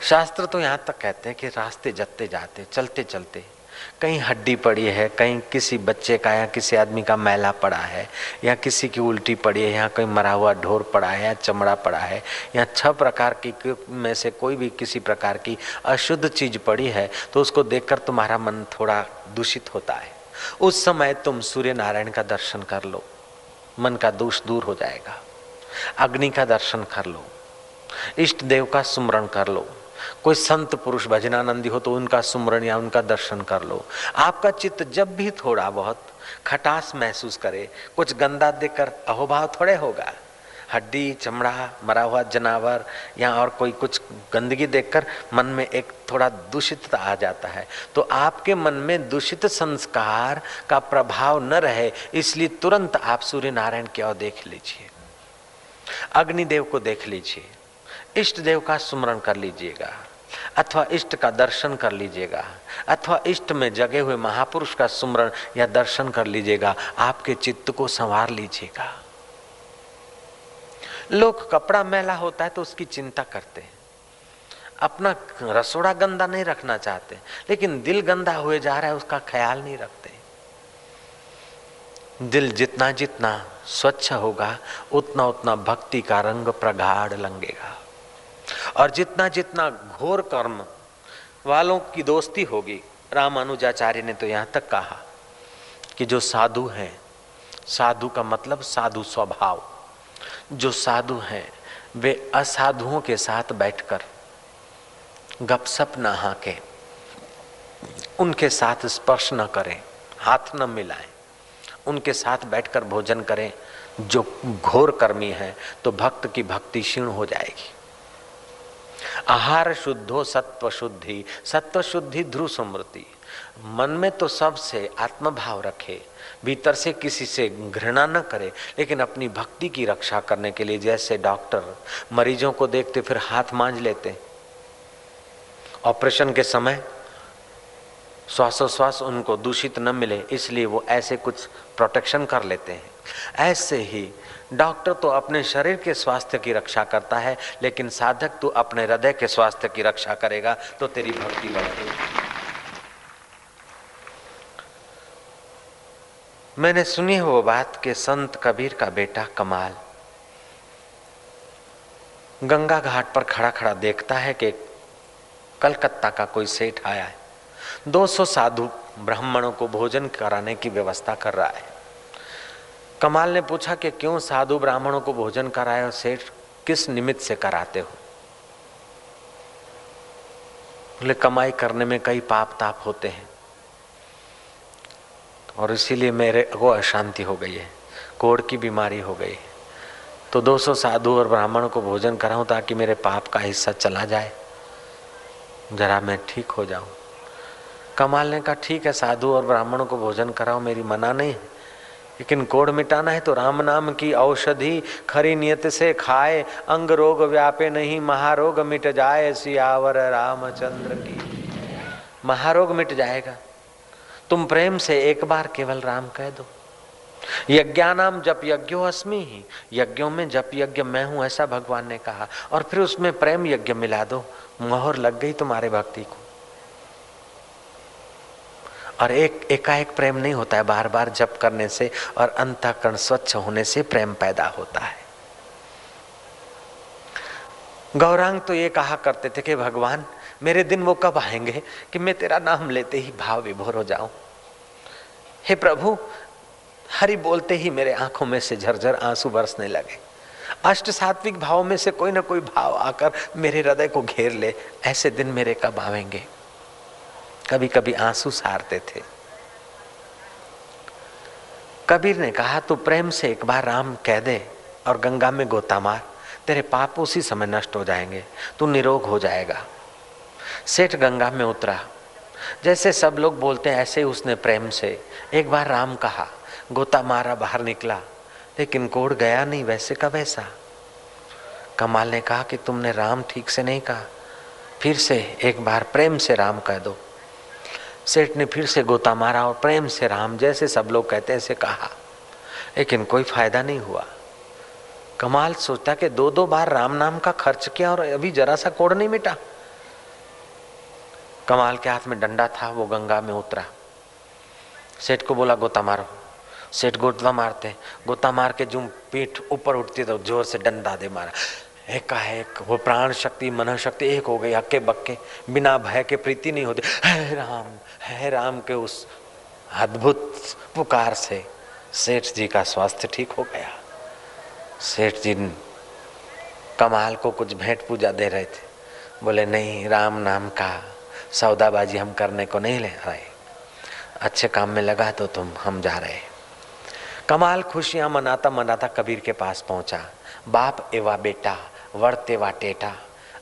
शास्त्र तो यहाँ तक कहते हैं कि रास्ते जतते जाते, चलते चलते। कहीं हड्डी पड़ी है, कहीं किसी बच्चे का या किसी आदमी का मैला पड़ा है, या किसी की उल्टी पड़ी है, या कहीं मरा हुआ ढोर पड़ा है, या चमड़ा पड़ा है, या छह प्रकार की में से कोई भी किसी प्रकार की अशुद्ध चीज़ पड़ी है तो उसको देखकर तुम्हारा मन थोड़ा दूषित होता है। उस समय तुम सूर्य नारायण का दर्शन कर लो, मन का दोष दूर हो जाएगा। अग्नि का दर्शन कर लो इष्ट देव का सुमरण कर लो कोई संत पुरुष भजनानंदी हो तो उनका सुमरण या उनका दर्शन कर लो। आपका चित्त जब भी थोड़ा बहुत खटास महसूस करे, कुछ गंदा देखकर अहोभाव थोड़े होगा। हड्डी, चमड़ा, मरा हुआ जनावर या और कोई कुछ गंदगी देखकर मन में एक थोड़ा दूषित आ जाता है। तो आपके मन में दूषित संस्कार का प्रभाव न रहे, इसलिए तुरंत आप सूर्य नारायण की ओर देख लीजिए। अग्निदेव को देख लीजिए। इष्ट देव का सुमरण कर लीजिएगा, अथवा इष्ट का दर्शन कर लीजिएगा, अथवा इष्ट में जगे हुए महापुरुष का सुमरण या दर्शन कर लीजिएगा, आपके चित्त को संवार लीजिएगा। लोग कपड़ा मैला होता है तो उसकी चिंता करते हैं। अपना रसोड़ा गंदा नहीं रखना चाहते, लेकिन दिल गंदा हुए जा रहा है, उसका ख्याल नहीं रखते। दिल जितना जितना स्वच्छ होगा, उतना उतना भक्ति का रंग प्रगाढ़ लंगेगा। और जितना जितना घोर कर्म वालों की दोस्ती होगी, रामानुजाचार्य ने तो यहाँ तक कहा कि जो साधु हैं, साधु का मतलब साधु स्वभाव। जो साधु हैं, वे असाधुओं के साथ बैठकर गपसप न हाके, उनके साथ स्पर्श न करें, हाथ न मिलाएँ, उनके साथ बैठकर भोजन करें। जो घोर कर्मी है तो भक्त की भक्ति क्षीण हो जाएगी। आहार शुद्धो सत्व शुद्धि सत्व शुद्धि ध्रुव स्मृति। मन में तो सबसे आत्मभाव रखे। भीतर से किसी से घृणा न करे, लेकिन अपनी भक्ति की रक्षा करने के लिए जैसे डॉक्टर मरीजों को देखते फिर हाथ मांझ लेते। ऑपरेशन के समय श्वासोश्वास उनको दूषित न मिले, इसलिए वो ऐसे कुछ प्रोटेक्शन कर लेते हैं। ऐसे ही डॉक्टर तो अपने शरीर के स्वास्थ्य की रक्षा करता है, लेकिन साधक तू अपने हृदय के स्वास्थ्य की रक्षा करेगा तो तेरी भक्ति बढ़ेगी। मैंने सुनी है वो बात कि संत कबीर का बेटा कमाल। गंगा घाट पर खड़ा खड़ा देखता है कि कलकत्ता का कोई सेठ आया है। 200 साधु ब्राह्मणों को भोजन कराने की व्यवस्था कर रहा है। कमाल ने पूछा कि क्यों साधु ब्राह्मणों को भोजन कराए सेठ किस निमित्त से कराते हो? बोले, कमाई करने में कई पाप ताप होते हैं। और इसीलिए मेरे को अशांति हो गई है कोड़ की बीमारी हो गई है। तो 200 साधु और ब्राह्मणों को भोजन कराऊं ताकि मेरे पाप का हिस्सा चला जाए। जरा मैं ठीक हो जाऊँ। कमाल ने कहा, ठीक है, साधु और ब्राह्मणों को भोजन कराओ, मेरी मना नहीं है। लेकिन कोड़ मिटाना है तो राम नाम की औषधि खरी नियत से खाए। अंग रोग व्यापे नहीं, महारोग मिट जाए, सियावर रामचंद्र की। महारोग मिट जाएगा। तुम प्रेम से एक बार केवल राम कह दो। यज्ञानाम जप यज्ञो अस्मि ही। यज्ञों में जप यज्ञ मैं हूँ, ऐसा भगवान ने कहा। और फिर उसमें प्रेम यज्ञ मिला दो। मोहर लग गई तुम्हारे भक्ति को। और एक, एकाएक प्रेम नहीं होता है बार बार जप करने से और अंतकरण स्वच्छ होने से प्रेम पैदा होता है। गौरांग तो ये कहा करते थे कि, भगवान, मेरे दिन वो कब आएँगे कि मैं तेरा नाम लेते ही भाव विभोर हो जाऊँ? हे प्रभु, हरि बोलते ही मेरे आँखों में से झरझर आँसू बरसने लगे। अष्ट सात्विक भाव में से कोई ना कोई भाव आकर मेरे हृदय को घेर ले, ऐसे दिन मेरे कब आवेंगे कभी कभी आँसू सारते थे। कबीर ने कहा, तू प्रेम से एक बार राम कह दे और गंगा में गोता मार, तेरे पाप उसी समय नष्ट हो जाएँगे, तू निरोग हो जाएगा। सेठ गंगा में उतरा। जैसे सब लोग बोलते हैं, ऐसे उसने प्रेम से एक बार राम कहा, गोता मारा, बाहर निकला, लेकिन कोड़ गया नहीं, वैसे का वैसा। कमाल ने कहा कि तुमने राम ठीक से नहीं कहा, फिर से एक बार प्रेम से राम कह दो। सेठ ने फिर से गोता मारा और प्रेम से राम, जैसे सब लोग कहते हैं, ऐसे कहा। लेकिन कोई फ़ायदा नहीं हुआ। कमाल सोचता कि दो दो बार राम नाम का खर्च किया और अभी जरा सा कोड़ नहीं मिटा। कमाल के हाथ में डंडा था, वो गंगा में उतरा। सेठ को बोला, गोता मारो। सेठ गोता मारते गोता मार के जो पीठ ऊपर उठती तो ज़ोर से डंडा दे मारा। एकाएक वो प्राण शक्ति, मन शक्ति एक हो गई, हक्के बक्के, बिना भय के प्रीति नहीं होती। है राम है राम के उस अद्भुत पुकार से सेठ जी का स्वास्थ्य ठीक हो गया। सेठ जी कमाल को कुछ भेंट पूजा दे रहे थे। बोले, नहीं, राम नाम का सौदाबाजी हम करने को नहीं ले रहे। अच्छे काम में लगा तो तुम, हम जा रहे कमाल खुशियाँ मनाता मनाता कबीर के पास पहुँचा। बाप एवा बेटा वर्ते वा टेटा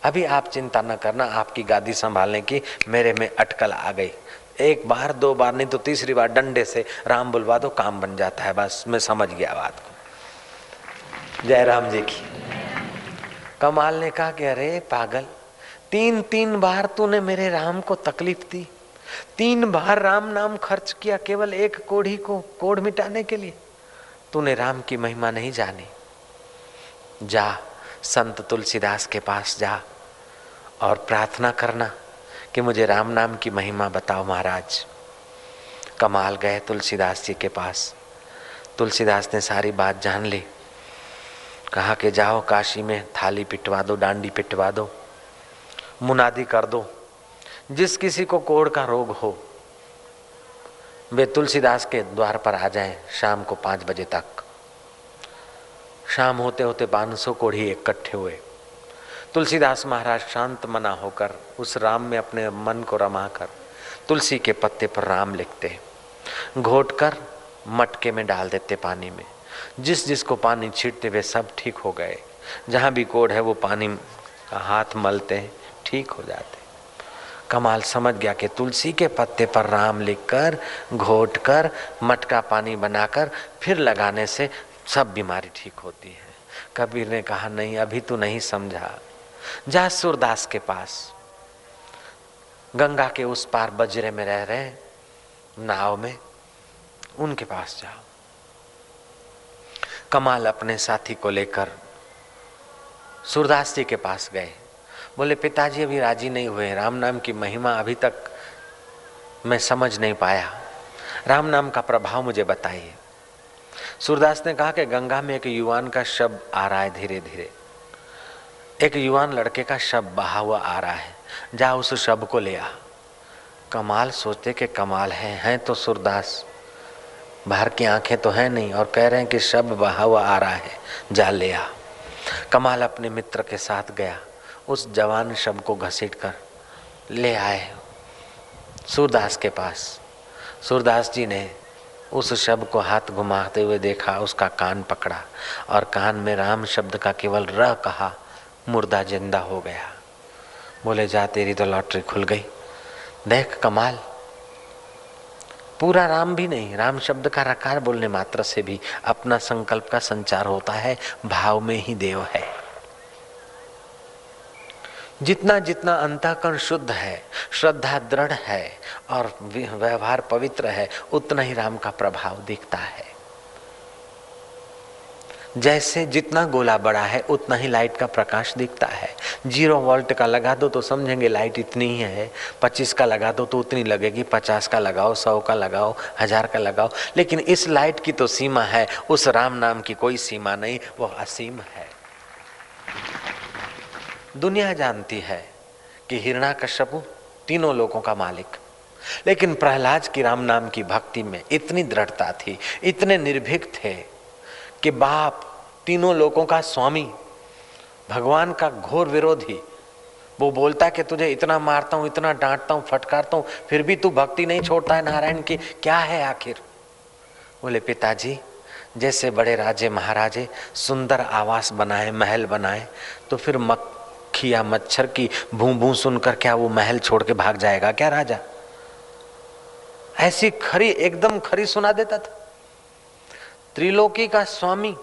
अभी आप चिंता न करना, आपकी गादी संभालने की मेरे में अटकल आ गई। एक बार, दो बार नहीं तो तीसरी बार डंडे से राम बुलवा दो, काम बन जाता है। बस मैं समझ गया बात को। जय राम जी की। कमाल ने कहा कि अरे पागल, तीन तीन बार तूने मेरे राम को तकलीफ़ दी। तीन बार राम नाम खर्च किया केवल एक कोढ़ी को, कोढ़ मिटाने के लिए। तूने राम की महिमा नहीं जानी। जा संत तुलसीदास के पास जा और प्रार्थना करना कि मुझे राम नाम की महिमा बताओ महाराज। कमाल गए तुलसीदास जी के पास। तुलसीदास ने सारी बात जान ली। कहा कि जाओ, काशी में थाली पिटवा दो, डांडी पिटवा दो, मुनादी कर दो। जिस किसी को कोड़ का रोग हो, वे तुलसीदास के द्वार पर आ जाएँ शाम को पाँच बजे तक। शाम होते होते पाँच सौ कोढ़ी इकट्ठे हुए। तुलसीदास महाराज शांत मना होकर उस राम में अपने मन को रमा कर तुलसी के पत्ते पर राम लिखते घोट कर मटके में डाल देते पानी में। जिस जिसको पानी छीटते वे सब ठीक हो गए। जहाँ भी कोढ़ है वो पानी का हाथ मलते हैं, ठीक हो जाते कमाल समझ गया कि तुलसी के पत्ते पर राम लिखकर, घोट कर, मटका पानी बनाकर फिर लगाने से सब बीमारी ठीक होती है। कबीर ने कहा, नहीं, अभी तू नहीं समझा। जा सूरदास के पास। गंगा के उस पार बजरे में रह रहे नाव में। उनके पास जाओ। कमाल अपने साथी को लेकर सूरदास जी के पास गए। बोले, पिताजी, अभी राज़ी नहीं हुए। राम नाम की महिमा अभी तक मैं समझ नहीं पाया। राम नाम का प्रभाव मुझे बताइए। सूरदास ने कहा कि गंगा में एक युवान का शब आ रहा है धीरे धीरे। एक युवान लड़के का शब बहा हुआ आ रहा है। जा उस शब को ले आ। कमाल सोचते कि कमाल है, हैं तो सूरदास। बाहर की आँखें तो है नहीं और कह रहे हैं कि शब बहा हुआ आ रहा है, जा ले आ। कमाल अपने मित्र के साथ गया। उस जवान शब को घसीट कर ले आए। सूरदास के पास। सूरदास जी ने उस शब्द को हाथ घुमाते हुए देखा, उसका कान पकड़ा और कान में राम शब्द का केवल र कहा, मुर्दा ज़िंदा हो गया। बोले, जा, तेरी तो लॉटरी खुल गई। देख, कमाल। पूरा राम भी नहीं, राम शब्द का रकार बोलने मात्र से भी अपना संकल्प का संचार होता है, भाव में ही देव है। जितना जितना अंतःकरण शुद्ध है, श्रद्धा दृढ़ है और व्यवहार पवित्र है, उतना ही राम का प्रभाव दिखता है। जैसे जितना गोला बड़ा है, उतना ही लाइट का प्रकाश दिखता है। ज़ीरो वोल्ट का लगा दो तो समझेंगे लाइट इतनी ही है। पच्चीस का लगा दो तो उतनी लगेगी, पचास का लगाओ, सौ का लगाओ, हज़ार का लगाओ। लेकिन इस लाइट की तो सीमा है, उस राम नाम की कोई सीमा नहीं, वो असीम है। दुनिया जानती है कि हिरणा कश्यपु तीनों लोगों का मालिक। लेकिन प्रहलाद की राम नाम की भक्ति में इतनी दृढ़ता थी, इतने निर्भीक थे कि बाप तीनों लोगों का स्वामी, भगवान का घोर विरोधी। वो बोलता कि तुझे इतना मारता हूँ, इतना डांटता हूँ, फटकारता हूँ, फिर भी तू भक्ति नहीं छोड़ता है नारायण की, क्या है आखिर? बोले, पिताजी, जैसे बड़े राजे महाराजे सुंदर आवास बनाए, महल बनाए तो फिर मक मक्खी या मच्छर की भू भू सुनकर क्या वो महल छोड़ के भाग जाएगा क्या राजा? ऐसी खरी, एकदम खरी सुना देता था। त्रिलोकी का स्वामी,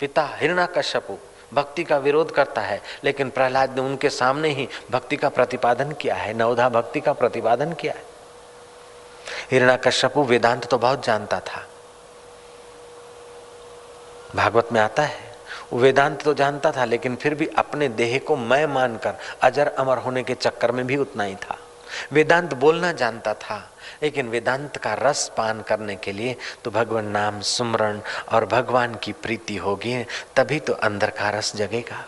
पिता हिरणा कश्यपु भक्ति का विरोध करता है, लेकिन प्रहलाद ने उनके सामने ही भक्ति का प्रतिपादन किया है नवधा भक्ति का प्रतिपादन किया है। हिरणा कश्यपु वेदांत तो बहुत जानता था। भागवत में आता है वेदांत तो जानता था, लेकिन फिर भी अपने देह को मैं मानकर अजर अमर होने के चक्कर में भी उतना ही था। वेदांत बोलना जानता था, लेकिन वेदांत का रस पान करने के लिए तो भगवान नाम सुमरण और भगवान की प्रीति होगी, तभी तो अंदर का रस जगेगा।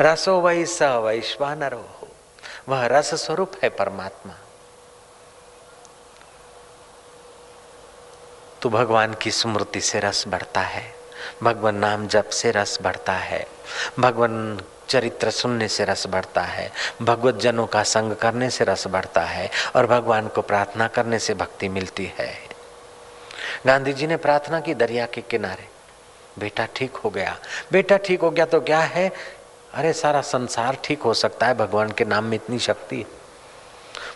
रसो वही स वैश्वानरो हो वह रस स्वरूप है परमात्मा। तो भगवान की स्मृति से रस बढ़ता है। भगवान नाम जप से रस बढ़ता है। भगवान चरित्र सुनने से रस बढ़ता है। भगवत जनों का संग करने से रस बढ़ता है और भगवान को प्रार्थना करने से भक्ति मिलती है। गांधी जी ने प्रार्थना की दरिया के किनारे। बेटा ठीक हो गया। बेटा ठीक हो गया तो क्या है? अरे सारा संसार ठीक हो सकता है। भगवान के नाम में इतनी शक्ति। है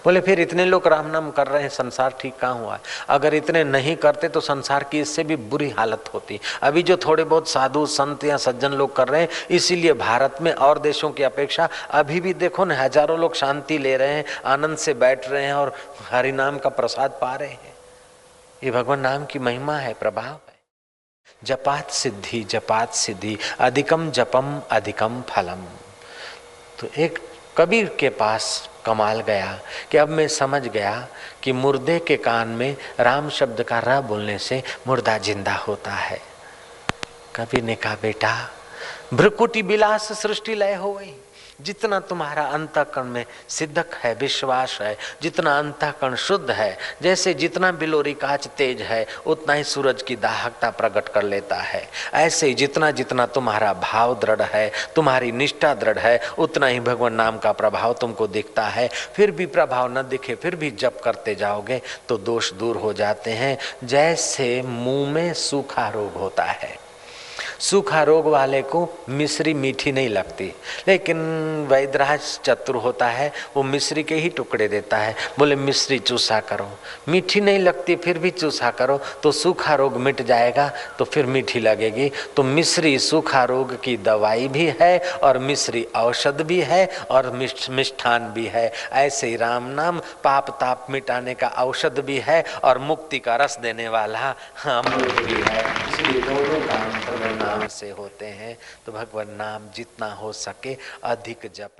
बोले, फिर इतने लोग राम नाम कर रहे हैं, संसार ठीक कहाँ हुआ है? अगर इतने नहीं करते तो संसार की इससे भी बुरी हालत होती अभी जो थोड़े बहुत साधु, संत या सज्जन लोग कर रहे हैं, इसीलिए भारत में और देशों की अपेक्षा अभी भी देखो ना, हज़ारों लोग शांति ले रहे हैं, आनंद से बैठ रहे हैं और हरि नाम का प्रसाद पा रहे हैं। ये भगवान नाम की महिमा है, प्रभाव है। जपात सिद्धि जपात सिद्धि, अधिकम जपम, अधिकम फलम। तो एक कबीर के पास कमाल गया कि अब मैं समझ गया कि मुर्दे के कान में राम शब्द का र बोलने से मुर्दा ज़िंदा होता है। कभी ने कहा, बेटा, भ्रकुटी बिलास सृष्टि लय हो गई। जितना तुम्हारा अंतकरण में सिद्धक है, विश्वास है, जितना अंतकरण शुद्ध है, जैसे जितना बिलोरी काच तेज है, उतना ही सूरज की दाहकता प्रकट कर लेता है। ऐसे ही जितना जितना तुम्हारा भाव दृढ़ है, तुम्हारी निष्ठा दृढ़ है, उतना ही भगवान नाम का प्रभाव तुमको दिखता है। फिर भी प्रभाव न दिखे, फिर भी जप करते जाओगे तो दोष दूर हो जाते हैं। जैसे मुँह में सूखा रोग होता है। सूखा रोग वाले को मिश्री मीठी नहीं लगती। लेकिन वैदराज चतुर होता है, वो मिश्री के ही टुकड़े देता है। बोले, मिश्री चूसा करो। मीठी नहीं लगती, फिर भी चूसा करो। तो सूखा रोग मिट जाएगा तो फिर मीठी लगेगी। तो मिश्री सूखा रोग की दवाई भी है, और मिश्री औषध भी है, और मिष्ठान भी है। ऐसे ही राम नाम, पाप ताप मिटाने का औषध भी है, और मुक्ति का रस देने वाला अमृत भी है। इसलिए दोनों काम नाम से होते हैं तो भगवान नाम जितना हो सके अधिक जप।